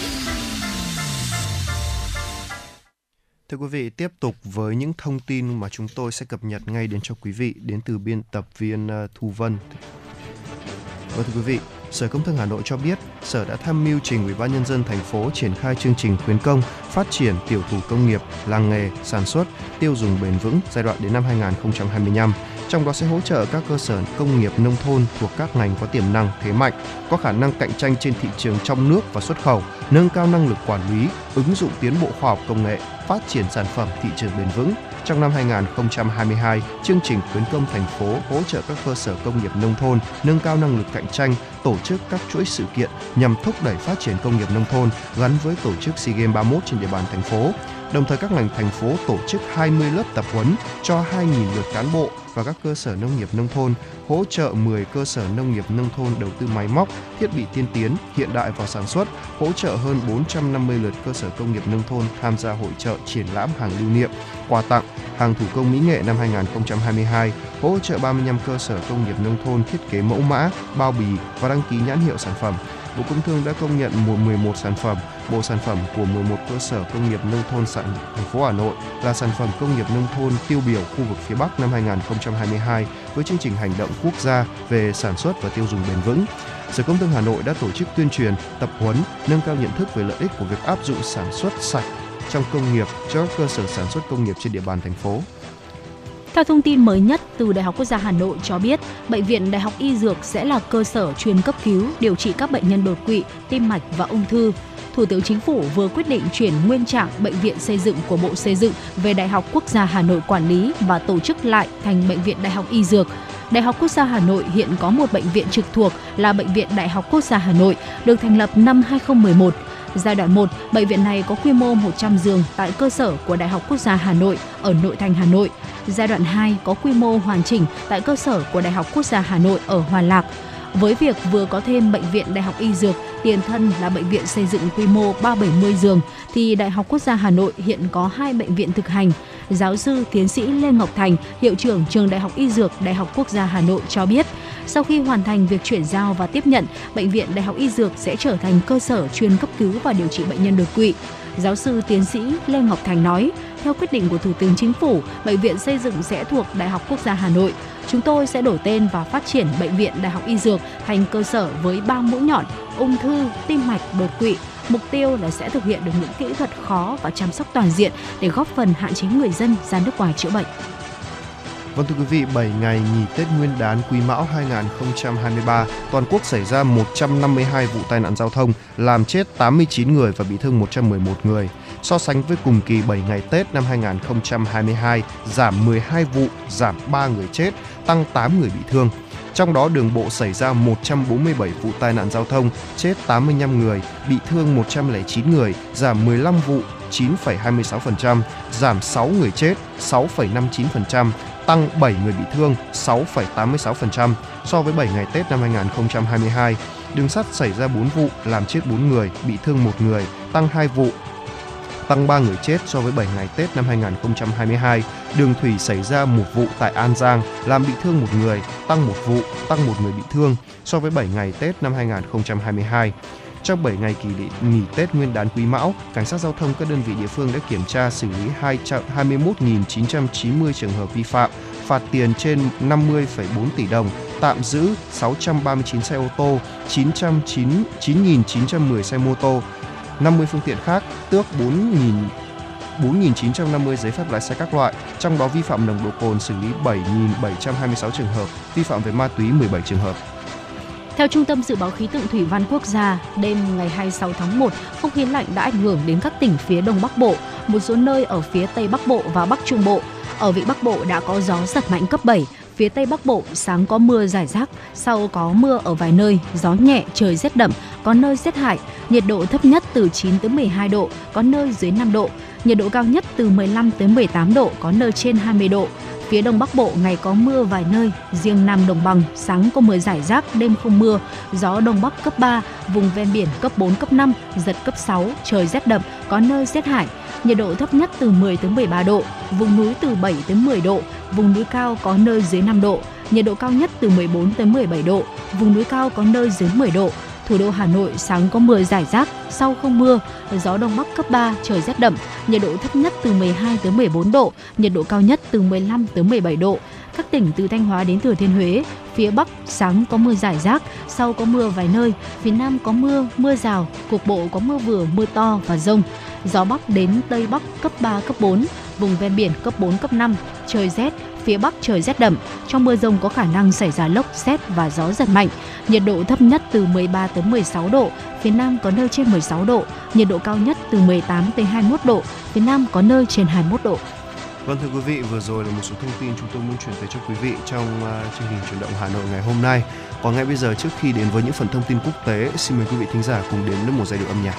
Thưa quý vị, tiếp tục với những thông tin mà chúng tôi sẽ cập nhật ngay đến cho quý vị đến từ biên tập viên ờ, Thu Vân. Và thưa quý vị, Sở Công Thương Hà Nội cho biết, Sở đã tham mưu trình Ủy ban nhân dân thành phố triển khai chương trình khuyến công phát triển tiểu thủ công nghiệp, làng nghề, sản xuất, tiêu dùng bền vững giai đoạn đến năm 2025. Trong đó sẽ hỗ trợ các cơ sở công nghiệp nông thôn thuộc các ngành có tiềm năng, thế mạnh, có khả năng cạnh tranh trên thị trường trong nước và xuất khẩu, nâng cao năng lực quản lý, ứng dụng tiến bộ khoa học công nghệ, phát triển sản phẩm thị trường bền vững. Trong năm 2022, chương trình khuyến công thành phố hỗ trợ các cơ sở công nghiệp nông thôn nâng cao năng lực cạnh tranh, tổ chức các chuỗi sự kiện nhằm thúc đẩy phát triển công nghiệp nông thôn gắn với tổ chức SEA Games 31 trên địa bàn thành phố. Đồng thời các ngành thành phố tổ chức 20 lớp tập huấn cho 2.000 lượt cán bộ và các cơ sở nông nghiệp nông thôn, hỗ trợ 10 cơ sở nông nghiệp nông thôn đầu tư máy móc, thiết bị tiên tiến, hiện đại vào sản xuất, hỗ trợ hơn 450 lượt cơ sở công nghiệp nông thôn tham gia hội trợ triển lãm hàng lưu niệm, quà tặng, hàng thủ công mỹ nghệ năm 2022, hỗ trợ 35 cơ sở công nghiệp nông thôn thiết kế mẫu mã, bao bì và đăng ký nhãn hiệu sản phẩm. Bộ Công Thương đã công nhận 11 sản phẩm, bộ sản phẩm của 11 cơ sở công nghiệp nông thôn sản thành phố Hà Nội là sản phẩm công nghiệp nông thôn tiêu biểu khu vực phía Bắc năm 2022 với chương trình hành động quốc gia về sản xuất và tiêu dùng bền vững. Sở Công Thương Hà Nội đã tổ chức tuyên truyền, tập huấn, nâng cao nhận thức về lợi ích của việc áp dụng sản xuất sạch trong công nghiệp cho các cơ sở sản xuất công nghiệp trên địa bàn thành phố. Theo thông tin mới nhất từ Đại học Quốc gia Hà Nội cho biết, Bệnh viện Đại học Y Dược sẽ là cơ sở chuyên cấp cứu, điều trị các bệnh nhân đột quỵ, tim mạch và ung thư. Thủ tướng Chính phủ vừa quyết định chuyển nguyên trạng Bệnh viện xây dựng của Bộ Xây dựng về Đại học Quốc gia Hà Nội quản lý và tổ chức lại thành Bệnh viện Đại học Y Dược. Đại học Quốc gia Hà Nội hiện có một bệnh viện trực thuộc là Bệnh viện Đại học Quốc gia Hà Nội, được thành lập năm 2011. Giai đoạn 1, bệnh viện này có quy mô 100 giường tại cơ sở của Đại học Quốc gia Hà Nội ở nội thành Hà Nội. Giai đoạn 2 có quy mô hoàn chỉnh tại cơ sở của Đại học Quốc gia Hà Nội ở Hòa Lạc. Với việc vừa có thêm bệnh viện Đại học Y Dược, tiền thân là bệnh viện xây dựng quy mô 370 giường, thì Đại học Quốc gia Hà Nội hiện có hai bệnh viện thực hành. Giáo sư tiến sĩ Lê Ngọc Thành, hiệu trưởng trường Đại học Y Dược Đại học Quốc gia Hà Nội cho biết, sau khi hoàn thành việc chuyển giao và tiếp nhận, bệnh viện Đại học Y Dược sẽ trở thành cơ sở chuyên cấp cứu và điều trị bệnh nhân đột quỵ. Giáo sư tiến sĩ Lê Ngọc Thành nói, theo quyết định của Thủ tướng Chính phủ, bệnh viện xây dựng sẽ thuộc Đại học Quốc gia Hà Nội. Chúng tôi sẽ đổi tên và phát triển bệnh viện Đại học Y Dược thành cơ sở với ba mũi nhọn: ung thư, tim mạch, đột quỵ. Mục tiêu là sẽ thực hiện được những kỹ thuật khó và chăm sóc toàn diện để góp phần hạn chế người dân ra nước ngoài chữa bệnh. Vâng thưa quý vị, 7 ngày nghỉ Tết Nguyên đán Quý Mão 2023, toàn quốc xảy ra 152 vụ tai nạn giao thông, làm chết 89 người và bị thương 111 người. So sánh với cùng kỳ 7 ngày Tết năm 2022, giảm 12 vụ, giảm 3 người chết, tăng 8 người bị thương. Trong đó đường bộ xảy ra 147 vụ tai nạn giao thông, chết 85 người, bị thương 109 người, giảm 15 vụ, 9,26%, giảm 6 người chết, 6,59%, tăng 7 người bị thương 6,86% so với 7 ngày Tết năm 2022. Đường sắt xảy ra 4 vụ, làm chết 4 người, bị thương 1 người, tăng 2 vụ, tăng 3 người chết so với 7 ngày Tết năm 2022. Đường thủy xảy ra một vụ tại An Giang, làm bị thương một người, tăng một vụ, tăng một người bị thương so với 7 ngày Tết năm 2022. Trong 7 ngày kỳ nghỉ Tết Nguyên đán Quý Mão, cảnh sát giao thông các đơn vị địa phương đã kiểm tra xử lý 221.990 trường hợp vi phạm, phạt tiền trên 50,4 tỷ đồng, tạm giữ 639 xe ô tô, 909.910 xe mô tô, 50 phương tiện khác, tước 4.000 4.950 giấy phép lái xe các loại, trong đó vi phạm nồng độ cồn xử lý 7.726 trường hợp, vi phạm về ma túy 17 trường hợp. Theo Trung tâm Dự báo Khí tượng Thủy văn Quốc gia, đêm ngày 26 tháng 1, không khí lạnh đã ảnh hưởng đến các tỉnh phía Đông Bắc Bộ, một số nơi ở phía Tây Bắc Bộ và Bắc Trung Bộ. Ở Vịnh Bắc Bộ đã có gió giật mạnh cấp 7, phía Tây Bắc Bộ sáng có mưa rải rác, sau có mưa ở vài nơi, gió nhẹ, trời rét đậm, có nơi rét hại, nhiệt độ thấp nhất từ 9 tới 12 độ, có nơi dưới 5 độ, nhiệt độ cao nhất từ 15 tới 18 độ, có nơi trên 20 độ. Phía Đông Bắc Bộ ngày có mưa vài nơi, riêng Nam Đồng bằng sáng có mưa rải rác, đêm không mưa, gió Đông Bắc cấp 3, vùng ven biển cấp 4, cấp 5, giật cấp 6, trời rét đậm, có nơi rét hại. Nhiệt độ thấp nhất từ 10 đến 13 độ, vùng núi từ 7 đến 10 độ, vùng núi cao có nơi dưới 5 độ, nhiệt độ cao nhất từ 14 đến 17 độ, vùng núi cao có nơi dưới 10 độ. Thủ đô Hà Nội sáng có mưa rải rác, sau không mưa, gió đông bắc cấp 3, trời rét đậm, nhiệt độ thấp nhất từ 12 tới 14 độ, nhiệt độ cao nhất từ 15 tới 17 độ. Các tỉnh từ Thanh Hóa đến Thừa Thiên Huế, phía Bắc sáng có mưa rải rác, sau có mưa vài nơi, phía Nam có mưa, mưa rào, cục bộ có mưa vừa, mưa to và rông. Gió Bắc đến Tây Bắc cấp 3, cấp 4, vùng ven biển cấp 4, cấp 5, trời rét, phía Bắc trời rét đậm. Trong mưa rông có khả năng xảy ra lốc, xét và gió giật mạnh. Nhiệt độ thấp nhất từ 13 tới 16 độ, phía Nam có nơi trên 16 độ. Nhiệt độ cao nhất từ 18 tới 21 độ, phía Nam có nơi trên 21 độ. Vâng thưa quý vị, vừa rồi là một số thông tin chúng tôi muốn chuyển tới cho quý vị trong uh, chương trình chuyển động Hà Nội ngày hôm nay. Còn ngay bây giờ trước khi đến với những phần thông tin quốc tế, xin mời quý vị thính giả cùng đến với một giai điệu âm nhạc.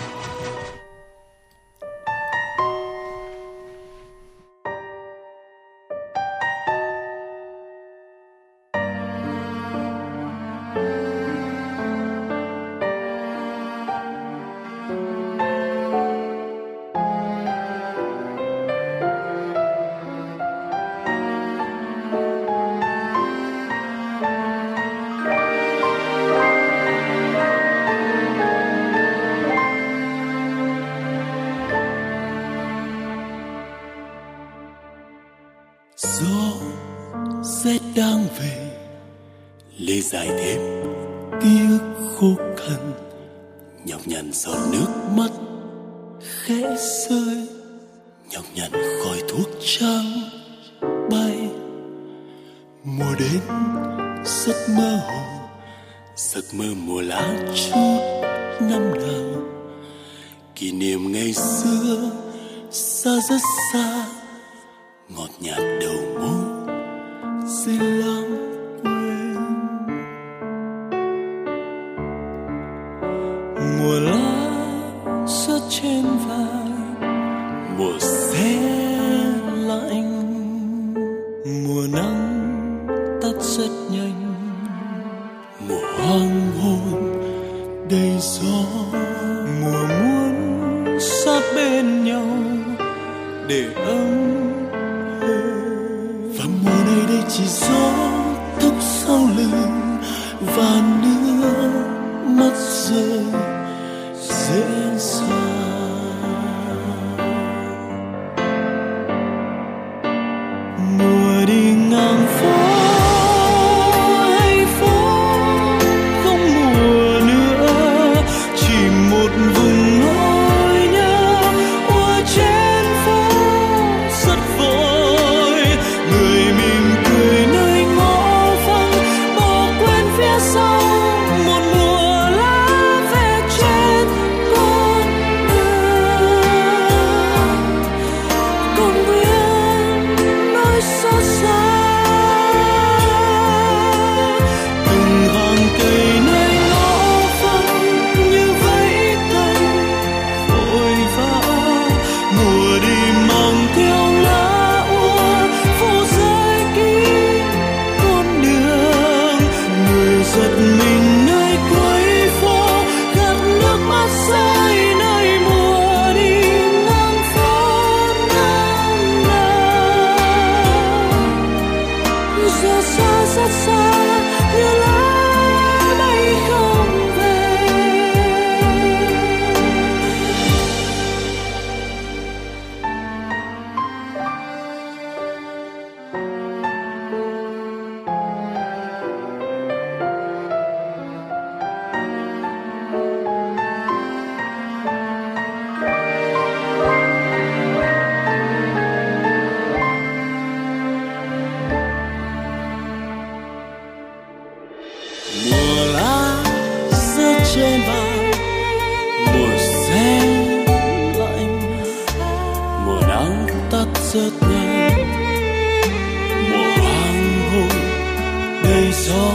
Gió,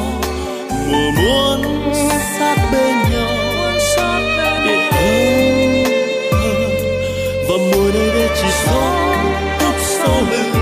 mùa muốn sát bên nhau. Để ấm hơn và mùa đây đây chỉ gió tóc sau lưng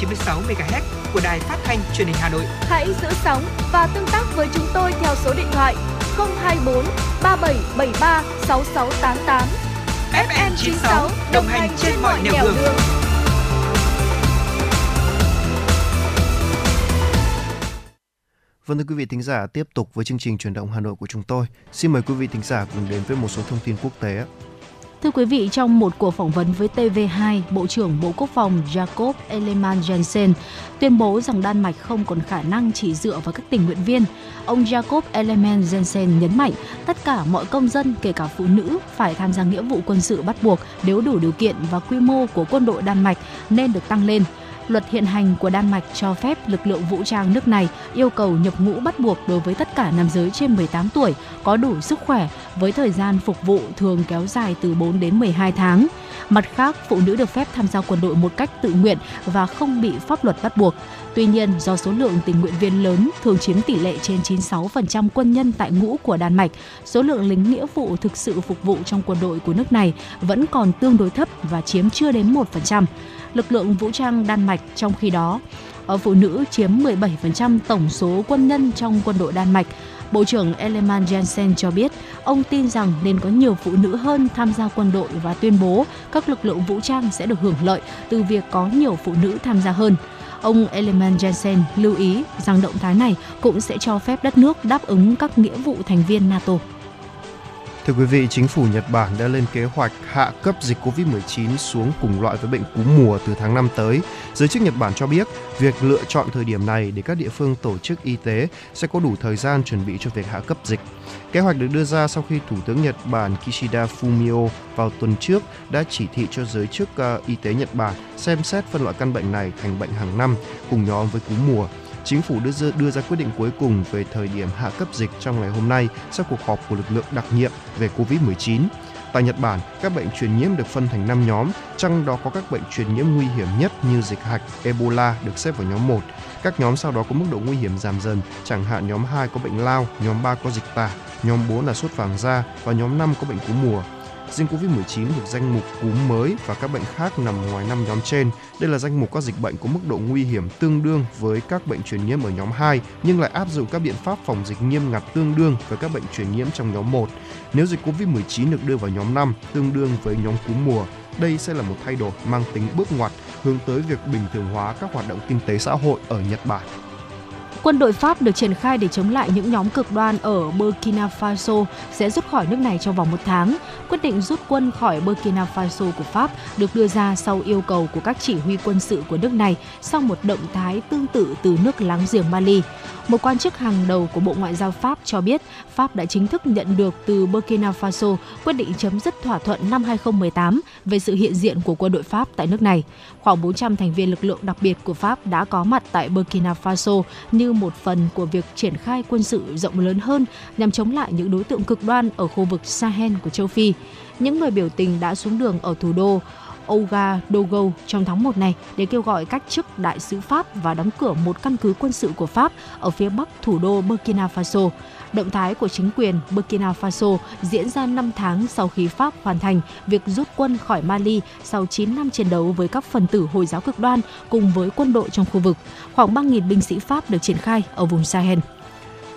96 MHz của đài phát thanh truyền hình Hà Nội. Hãy giữ sóng và tương tác với chúng tôi theo số điện thoại 024 3773 6688. FM 96 đồng hành trên mọi nẻo đường. Vâng thưa quý vị thính giả, tiếp tục với chương trình truyền động Hà Nội của chúng tôi. Xin mời quý vị thính giả cùng đến với một số thông tin quốc tế. Thưa quý vị, trong một cuộc phỏng vấn với TV2, Bộ trưởng Bộ Quốc phòng Jacob Ellemann Jensen tuyên bố rằng Đan Mạch không còn khả năng chỉ dựa vào các tình nguyện viên. Ông Jacob Ellemann Jensen nhấn mạnh tất cả mọi công dân, kể cả phụ nữ, phải tham gia nghĩa vụ quân sự bắt buộc nếu đủ điều kiện và quy mô của quân đội Đan Mạch nên được tăng lên. Luật hiện hành của Đan Mạch cho phép lực lượng vũ trang nước này yêu cầu nhập ngũ bắt buộc đối với tất cả nam giới trên 18 tuổi có đủ sức khỏe với thời gian phục vụ thường kéo dài từ 4 đến 12 tháng. Mặt khác, phụ nữ được phép tham gia quân đội một cách tự nguyện và không bị pháp luật bắt buộc. Tuy nhiên, do số lượng tình nguyện viên lớn thường chiếm tỷ lệ trên 96% quân nhân tại ngũ của Đan Mạch, số lượng lính nghĩa vụ thực sự phục vụ trong quân đội của nước này vẫn còn tương đối thấp và chiếm chưa đến 1% lực lượng vũ trang Đan Mạch trong khi đó. Ở phụ nữ chiếm 17% tổng số quân nhân trong quân đội Đan Mạch. Bộ trưởng Ellemann Jensen cho biết, ông tin rằng nên có nhiều phụ nữ hơn tham gia quân đội và tuyên bố các lực lượng vũ trang sẽ được hưởng lợi từ việc có nhiều phụ nữ tham gia hơn. Ông Ellemann Jensen lưu ý rằng động thái này cũng sẽ cho phép đất nước đáp ứng các nghĩa vụ thành viên NATO. Thưa quý vị, chính phủ Nhật Bản đã lên kế hoạch hạ cấp dịch COVID-19 xuống cùng loại với bệnh cúm mùa từ tháng 5 tới. Giới chức Nhật Bản cho biết, việc lựa chọn thời điểm này để các địa phương tổ chức y tế sẽ có đủ thời gian chuẩn bị cho việc hạ cấp dịch. Kế hoạch được đưa ra sau khi Thủ tướng Nhật Bản Kishida Fumio vào tuần trước đã chỉ thị cho giới chức ờ, y tế Nhật Bản xem xét phân loại căn bệnh này thành bệnh hàng năm cùng nhóm với cúm mùa. Chính phủ đưa ra, đưa ra quyết định cuối cùng về thời điểm hạ cấp dịch trong ngày hôm nay sau cuộc họp của lực lượng đặc nhiệm về COVID-19. Tại Nhật Bản, các bệnh truyền nhiễm được phân thành 5 nhóm, trong đó có các bệnh truyền nhiễm nguy hiểm nhất như dịch hạch, Ebola được xếp vào nhóm 1. Các nhóm sau đó có mức độ nguy hiểm giảm dần, chẳng hạn nhóm 2 có bệnh lao, nhóm 3 có dịch tả, nhóm 4 là sốt vàng da và nhóm 5 có bệnh cúm mùa. Riêng COVID-19 thuộc danh mục cúm mới và các bệnh khác nằm ngoài năm nhóm trên. Đây là danh mục các dịch bệnh có mức độ nguy hiểm tương đương với các bệnh truyền nhiễm ở nhóm 2 nhưng lại áp dụng các biện pháp phòng dịch nghiêm ngặt tương đương với các bệnh truyền nhiễm trong nhóm 1. Nếu dịch COVID-19 được đưa vào nhóm 5 tương đương với nhóm cúm mùa, đây sẽ là một thay đổi mang tính bước ngoặt hướng tới việc bình thường hóa các hoạt động kinh tế xã hội ở Nhật Bản. Quân đội Pháp được triển khai để chống lại những nhóm cực đoan ở Burkina Faso sẽ rút khỏi nước này trong vòng một tháng. Quyết định rút quân khỏi Burkina Faso của Pháp được đưa ra sau yêu cầu của các chỉ huy quân sự của nước này sau một động thái tương tự từ nước láng giềng Mali. Một quan chức hàng đầu của Bộ Ngoại giao Pháp cho biết Pháp đã chính thức nhận được từ Burkina Faso quyết định chấm dứt thỏa thuận năm 2018 về sự hiện diện của quân đội Pháp tại nước này. Khoảng 400 thành viên lực lượng đặc biệt của Pháp đã có mặt tại Burkina Faso như một phần của việc triển khai quân sự rộng lớn hơn nhằm chống lại những đối tượng cực đoan ở khu vực Sahel của châu Phi. Những người biểu tình đã xuống đường ở thủ đô Ouagadougou trong tháng 1 này để kêu gọi cách chức đại sứ Pháp và đóng cửa một căn cứ quân sự của Pháp ở phía bắc thủ đô Burkina Faso. Động thái của chính quyền Burkina Faso diễn ra 5 tháng sau khi Pháp hoàn thành việc rút quân khỏi Mali sau 9 năm chiến đấu với các phần tử Hồi giáo cực đoan cùng với quân đội trong khu vực. Khoảng 3.000 binh sĩ Pháp được triển khai ở vùng Sahel.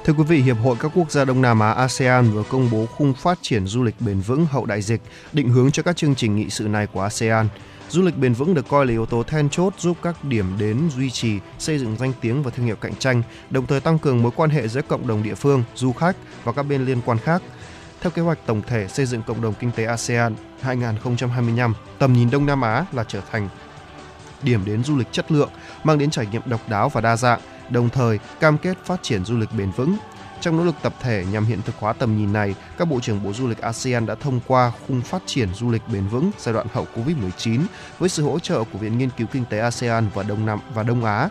Thưa quý vị, Hiệp hội các quốc gia Đông Nam Á ASEAN vừa công bố khung phát triển du lịch bền vững hậu đại dịch, định hướng cho các chương trình nghị sự này của ASEAN. Du lịch bền vững được coi là yếu tố then chốt giúp các điểm đến duy trì, xây dựng danh tiếng và thương hiệu cạnh tranh, đồng thời tăng cường mối quan hệ giữa cộng đồng địa phương, du khách và các bên liên quan khác. Theo kế hoạch tổng thể xây dựng cộng đồng kinh tế ASEAN 2025, tầm nhìn Đông Nam Á là trở thành điểm đến du lịch chất lượng, mang đến trải nghiệm độc đáo và đa dạng, đồng thời cam kết phát triển du lịch bền vững. Trong nỗ lực tập thể nhằm hiện thực hóa tầm nhìn này, các bộ trưởng Bộ Du lịch ASEAN đã thông qua khung phát triển du lịch bền vững giai đoạn hậu Covid-19 với sự hỗ trợ của Viện Nghiên cứu Kinh tế ASEAN và Đông Nam và Đông Á.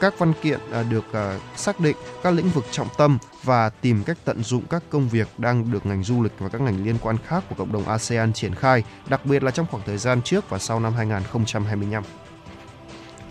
Các văn kiện à, được à, xác định các lĩnh vực trọng tâm và tìm cách tận dụng các công việc đang được ngành du lịch và các ngành liên quan khác của cộng đồng ASEAN triển khai, đặc biệt là trong khoảng thời gian trước và sau năm 2025.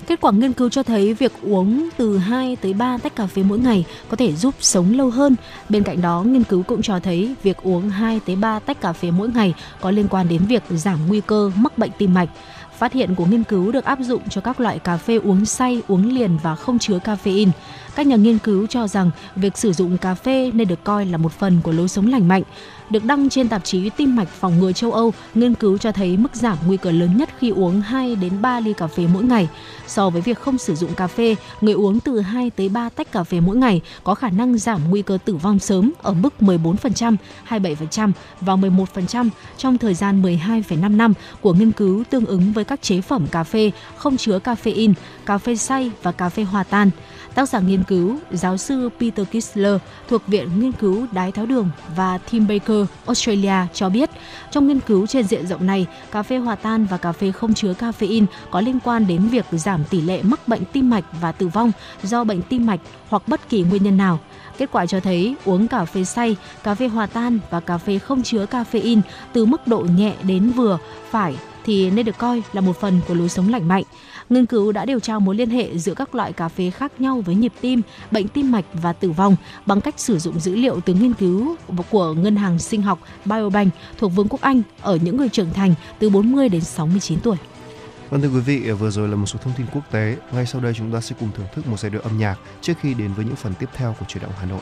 Kết quả nghiên cứu cho thấy việc uống từ 2 tới 3 tách cà phê mỗi ngày có thể giúp sống lâu hơn. Bên cạnh đó, nghiên cứu cũng cho thấy việc uống 2 tới 3 tách cà phê mỗi ngày có liên quan đến việc giảm nguy cơ mắc bệnh tim mạch. Phát hiện của nghiên cứu được áp dụng cho các loại cà phê uống say, uống liền và không chứa caffeine. Các nhà nghiên cứu cho rằng việc sử dụng cà phê nên được coi là một phần của lối sống lành mạnh. Được đăng trên tạp chí Tim mạch phòng ngừa châu Âu, nghiên cứu cho thấy mức giảm nguy cơ lớn nhất khi uống 2 đến 3 ly cà phê mỗi ngày. So với việc không sử dụng cà phê, người uống từ 2 tới 3 tách cà phê mỗi ngày có khả năng giảm nguy cơ tử vong sớm ở mức 14%, 27% và 11% trong thời gian 12,5 năm của nghiên cứu tương ứng với các chế phẩm cà phê không chứa caffeine, cà phê xay và cà phê hòa tan. Tác giả nghiên cứu, giáo sư Peter Kistler thuộc Viện Nghiên cứu Đái tháo đường và Tim Baker, Australia cho biết, trong nghiên cứu trên diện rộng này, cà phê hòa tan và cà phê không chứa caffeine có liên quan đến việc giảm tỷ lệ mắc bệnh tim mạch và tử vong do bệnh tim mạch hoặc bất kỳ nguyên nhân nào. Kết quả cho thấy uống cà phê xay, cà phê hòa tan và cà phê không chứa caffeine từ mức độ nhẹ đến vừa phải thì nên được coi là một phần của lối sống lành mạnh. Nghiên cứu đã điều tra mối liên hệ giữa các loại cà phê khác nhau với nhịp tim, bệnh tim mạch và tử vong bằng cách sử dụng dữ liệu từ nghiên cứu của ngân hàng sinh học Biobank thuộc Vương quốc Anh ở những người trưởng thành từ 40 đến 69 tuổi. Vâng thưa quý vị, vừa rồi là một số thông tin quốc tế. Ngay sau đây chúng ta sẽ cùng thưởng thức một giai điệu âm nhạc trước khi đến với những phần tiếp theo của chuyển động Hà Nội.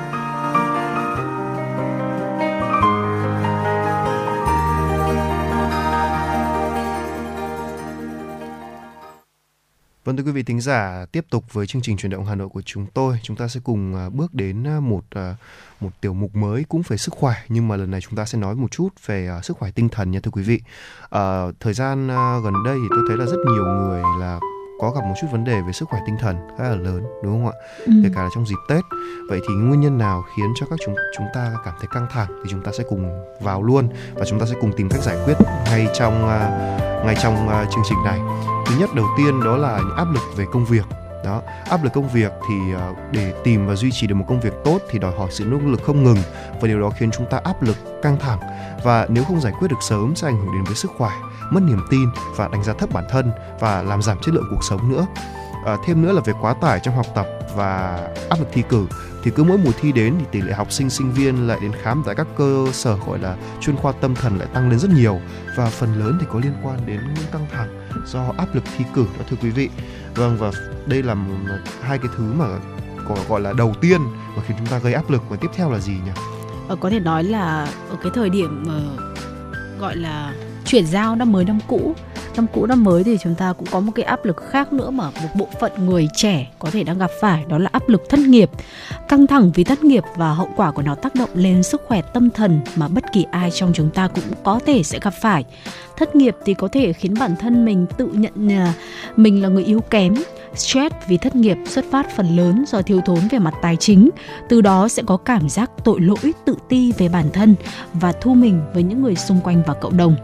Vâng thưa quý vị thính giả, tiếp tục với chương trình chuyển động Hà Nội của chúng tôi, chúng ta sẽ cùng à, bước đến à, một à, một tiểu mục mới cũng về sức khỏe nhưng mà lần này chúng ta sẽ nói một chút về sức khỏe tinh thần nha thưa quý vị. À, thời gian gần đây thì tôi thấy là rất nhiều người là có gặp một chút vấn đề về sức khỏe tinh thần khá là lớn đúng không ạ? Ừ. Kể cả là trong dịp Tết. Vậy thì nguyên nhân nào khiến cho các chúng chúng ta cảm thấy căng thẳng thì chúng ta sẽ cùng vào luôn và chúng ta sẽ cùng tìm cách giải quyết ngay trong à, ngay trong à, chương trình này thứ nhất đầu tiên đó là những áp lực về công việc đó áp lực công việc thì ờ, để tìm và duy trì được một công việc tốt thì đòi hỏi sự nỗ lực không ngừng và điều đó khiến chúng ta áp lực căng thẳng và nếu không giải quyết được sớm sẽ ảnh hưởng đến với sức khỏe mất niềm tin và đánh giá thấp bản thân và làm giảm chất lượng cuộc sống nữa. À, thêm nữa là về quá tải trong học tập và áp lực thi cử thì cứ mỗi mùa thi đến thì tỷ lệ học sinh sinh viên lại đến khám tại các cơ sở gọi là chuyên khoa tâm thần lại tăng lên rất nhiều. Và phần lớn thì có liên quan đến những căng thẳng do áp lực thi cử đó thưa quý vị. Vâng và đây là một, hai cái thứ mà gọi, gọi là đầu tiên mà khiến chúng ta gây áp lực. Và tiếp theo là gì nhỉ? Ờ, có thể nói là ở cái thời điểm uh, gọi là chuyển giao năm mới năm cũ. Năm cũ, năm mới thì chúng ta cũng có một cái áp lực khác nữa mà một bộ phận người trẻ có thể đang gặp phải, đó là áp lực thất nghiệp. Căng thẳng vì thất nghiệp và hậu quả của nó tác động lên sức khỏe tâm thần mà bất kỳ ai trong chúng ta cũng có thể sẽ gặp phải. Thất nghiệp thì có thể khiến bản thân mình tự nhận à, mình là người yếu kém. Stress vì thất nghiệp xuất phát phần lớn do thiếu thốn về mặt tài chính, từ đó sẽ có cảm giác tội lỗi, tự ti về bản thân và thu mình với những người xung quanh và cộng đồng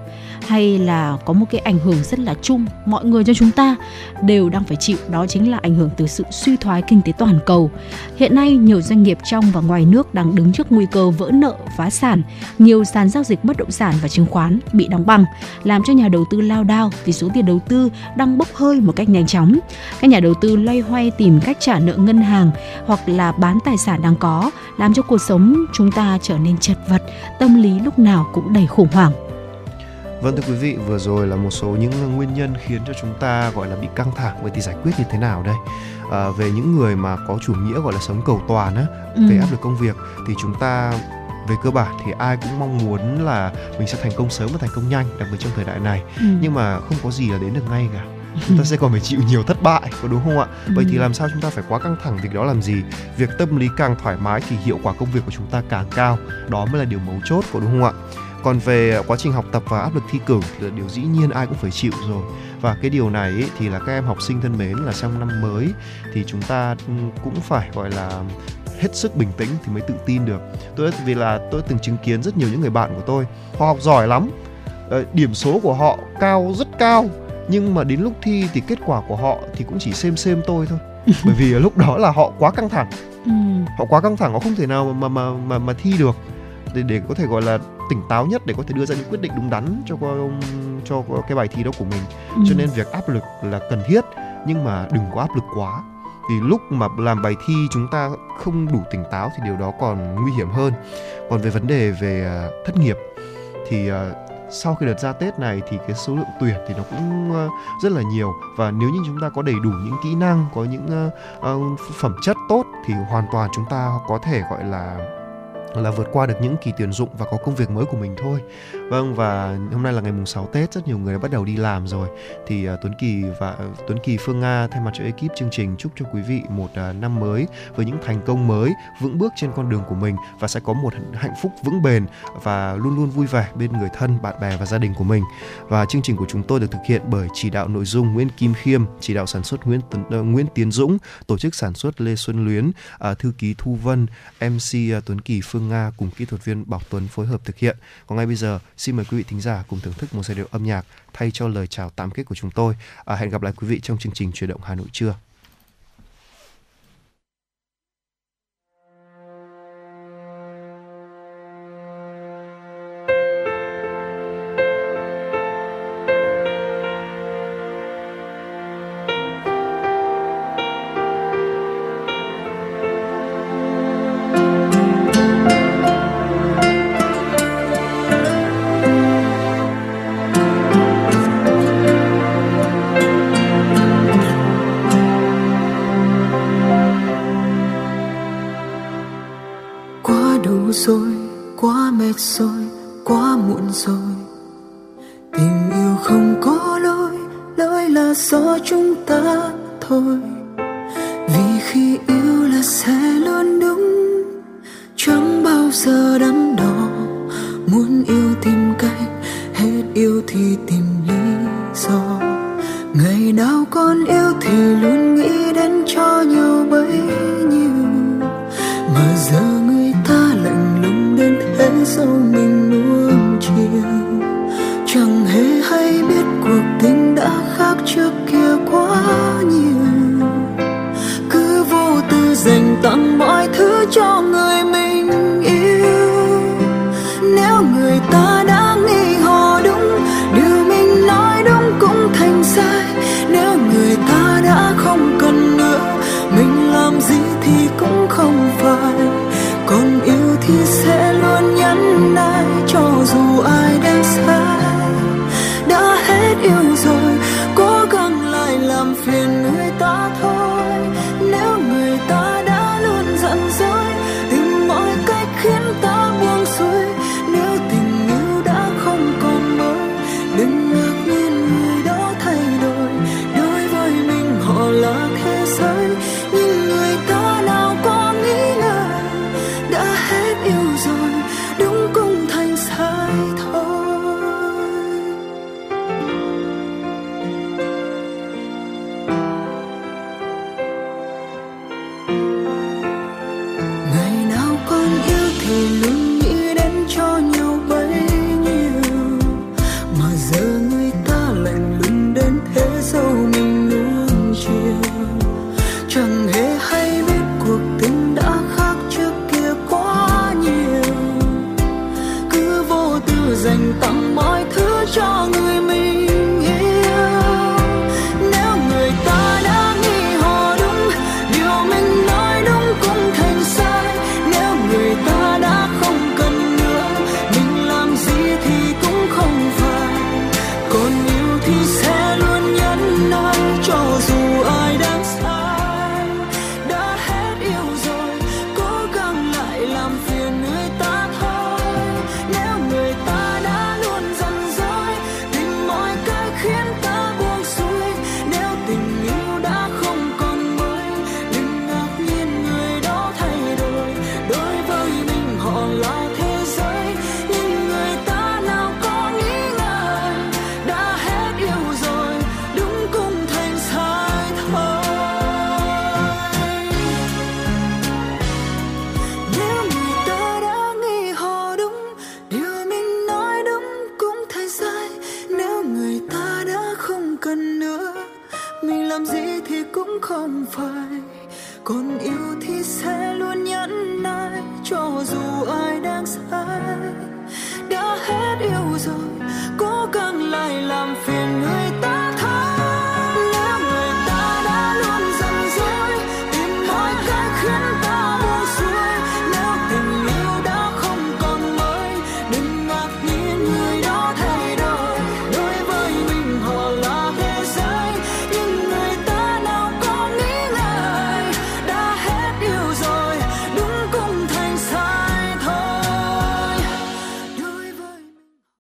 hay là có một cái ảnh hưởng rất là chung, mọi người cho chúng ta đều đang phải chịu. Đó chính là ảnh hưởng từ sự suy thoái kinh tế toàn cầu. Hiện nay, nhiều doanh nghiệp trong và ngoài nước đang đứng trước nguy cơ vỡ nợ, phá sản. Nhiều sàn giao dịch bất động sản và chứng khoán bị đóng băng, làm cho nhà đầu tư lao đao vì số tiền đầu tư đang bốc hơi một cách nhanh chóng. Các nhà đầu tư loay hoay tìm cách trả nợ ngân hàng hoặc là bán tài sản đang có, làm cho cuộc sống chúng ta trở nên chật vật, tâm lý lúc nào cũng đầy khủng hoảng. Vâng thưa quý vị, vừa rồi là một số những nguyên nhân khiến cho chúng ta gọi là bị căng thẳng vậy thì giải quyết như thế nào đây? À, về những người mà có chủ nghĩa gọi là sống cầu toàn á, ừ. về áp lực công việc thì chúng ta về cơ bản thì ai cũng mong muốn là mình sẽ thành công sớm và thành công nhanh đặc biệt trong thời đại này ừ. nhưng mà không có gì là đến được ngay cả chúng ta sẽ còn phải chịu nhiều thất bại có đúng không ạ vậy thì ừ. làm sao chúng ta phải quá căng thẳng việc đó làm gì việc tâm lý càng thoải mái thì hiệu quả công việc của chúng ta càng cao đó mới là điều mấu chốt có đúng không ạ còn về quá trình học tập và áp lực thi cử thì là điều dĩ nhiên ai cũng phải chịu rồi. Và cái điều này ý, thì là các em học sinh thân mến là trong năm mới thì chúng ta cũng phải gọi là hết sức bình tĩnh thì mới tự tin được. Tôi vì là tôi từng chứng kiến rất nhiều những người bạn của tôi họ học giỏi lắm. Ờ, điểm số của họ cao rất cao nhưng mà đến lúc thi thì kết quả của họ thì cũng chỉ xem xem tôi thôi. Bởi vì lúc đó là họ quá căng thẳng. Ừ. họ quá căng thẳng họ không thể nào mà mà mà mà thi được để để có thể gọi là tỉnh táo nhất để có thể đưa ra những quyết định đúng đắn cho cho cái bài thi đó của mình. Ừ. cho nên việc áp lực là cần thiết nhưng mà đừng có áp lực quá. Vì lúc mà làm bài thi chúng ta không đủ tỉnh táo thì điều đó còn nguy hiểm hơn. Còn về vấn đề về à, thất nghiệp thì à, sau khi đợt ra Tết này thì cái số lượng tuyển thì nó cũng à, rất là nhiều. Và nếu như chúng ta có đầy đủ những kỹ năng có những phẩm chất tốt thì hoàn toàn chúng ta có thể gọi là là vượt qua được những kỳ tuyển dụng và có công việc mới của mình thôi. Vâng và hôm nay là ngày mùng 6 Tết rất nhiều người đã bắt đầu đi làm rồi thì uh, Tuấn Kỳ và uh, Tuấn Kỳ Phương Nga thay mặt cho ekip chương trình chúc cho quý vị một uh, năm mới với những thành công mới, vững bước trên con đường của mình và sẽ có một hạnh phúc vững bền và luôn luôn vui vẻ bên người thân, bạn bè và gia đình của mình. Và chương trình của chúng tôi được thực hiện bởi chỉ đạo nội dung Nguyễn Kim Khiêm, chỉ đạo sản xuất Nguyễn uh, Nguyễn Tiến Dũng, tổ chức sản xuất Lê Xuân Luyến, uh, thư ký Thu Vân, MC uh, Tuấn Kỳ Phương Nga cùng kỹ thuật viên Bảo Tuấn phối hợp thực hiện. Còn ngay bây giờ, xin mời quý vị thính giả cùng thưởng thức một giai điệu âm nhạc thay cho lời chào tạm kết của chúng tôi. À, hẹn gặp lại quý vị trong chương trình chuyển động Hà Nội trưa. Quá mệt rồi, quá muộn rồi. Tình yêu không có lỗi lỗi là do chúng ta thôi. Vì khi yêu là sẽ luôn đúng, chẳng bao giờ đắn đo. Muốn yêu tìm cách, hết yêu thì tìm lý do. Ngày nào con yêu thì luôn nghĩ đến cho nhiều bấy. Dẫu mình luôn chiều chẳng hề hay biết cuộc tình đã khác trước kia quá nhiều. Cứ vô tư dành tặng mọi thứ cho người mình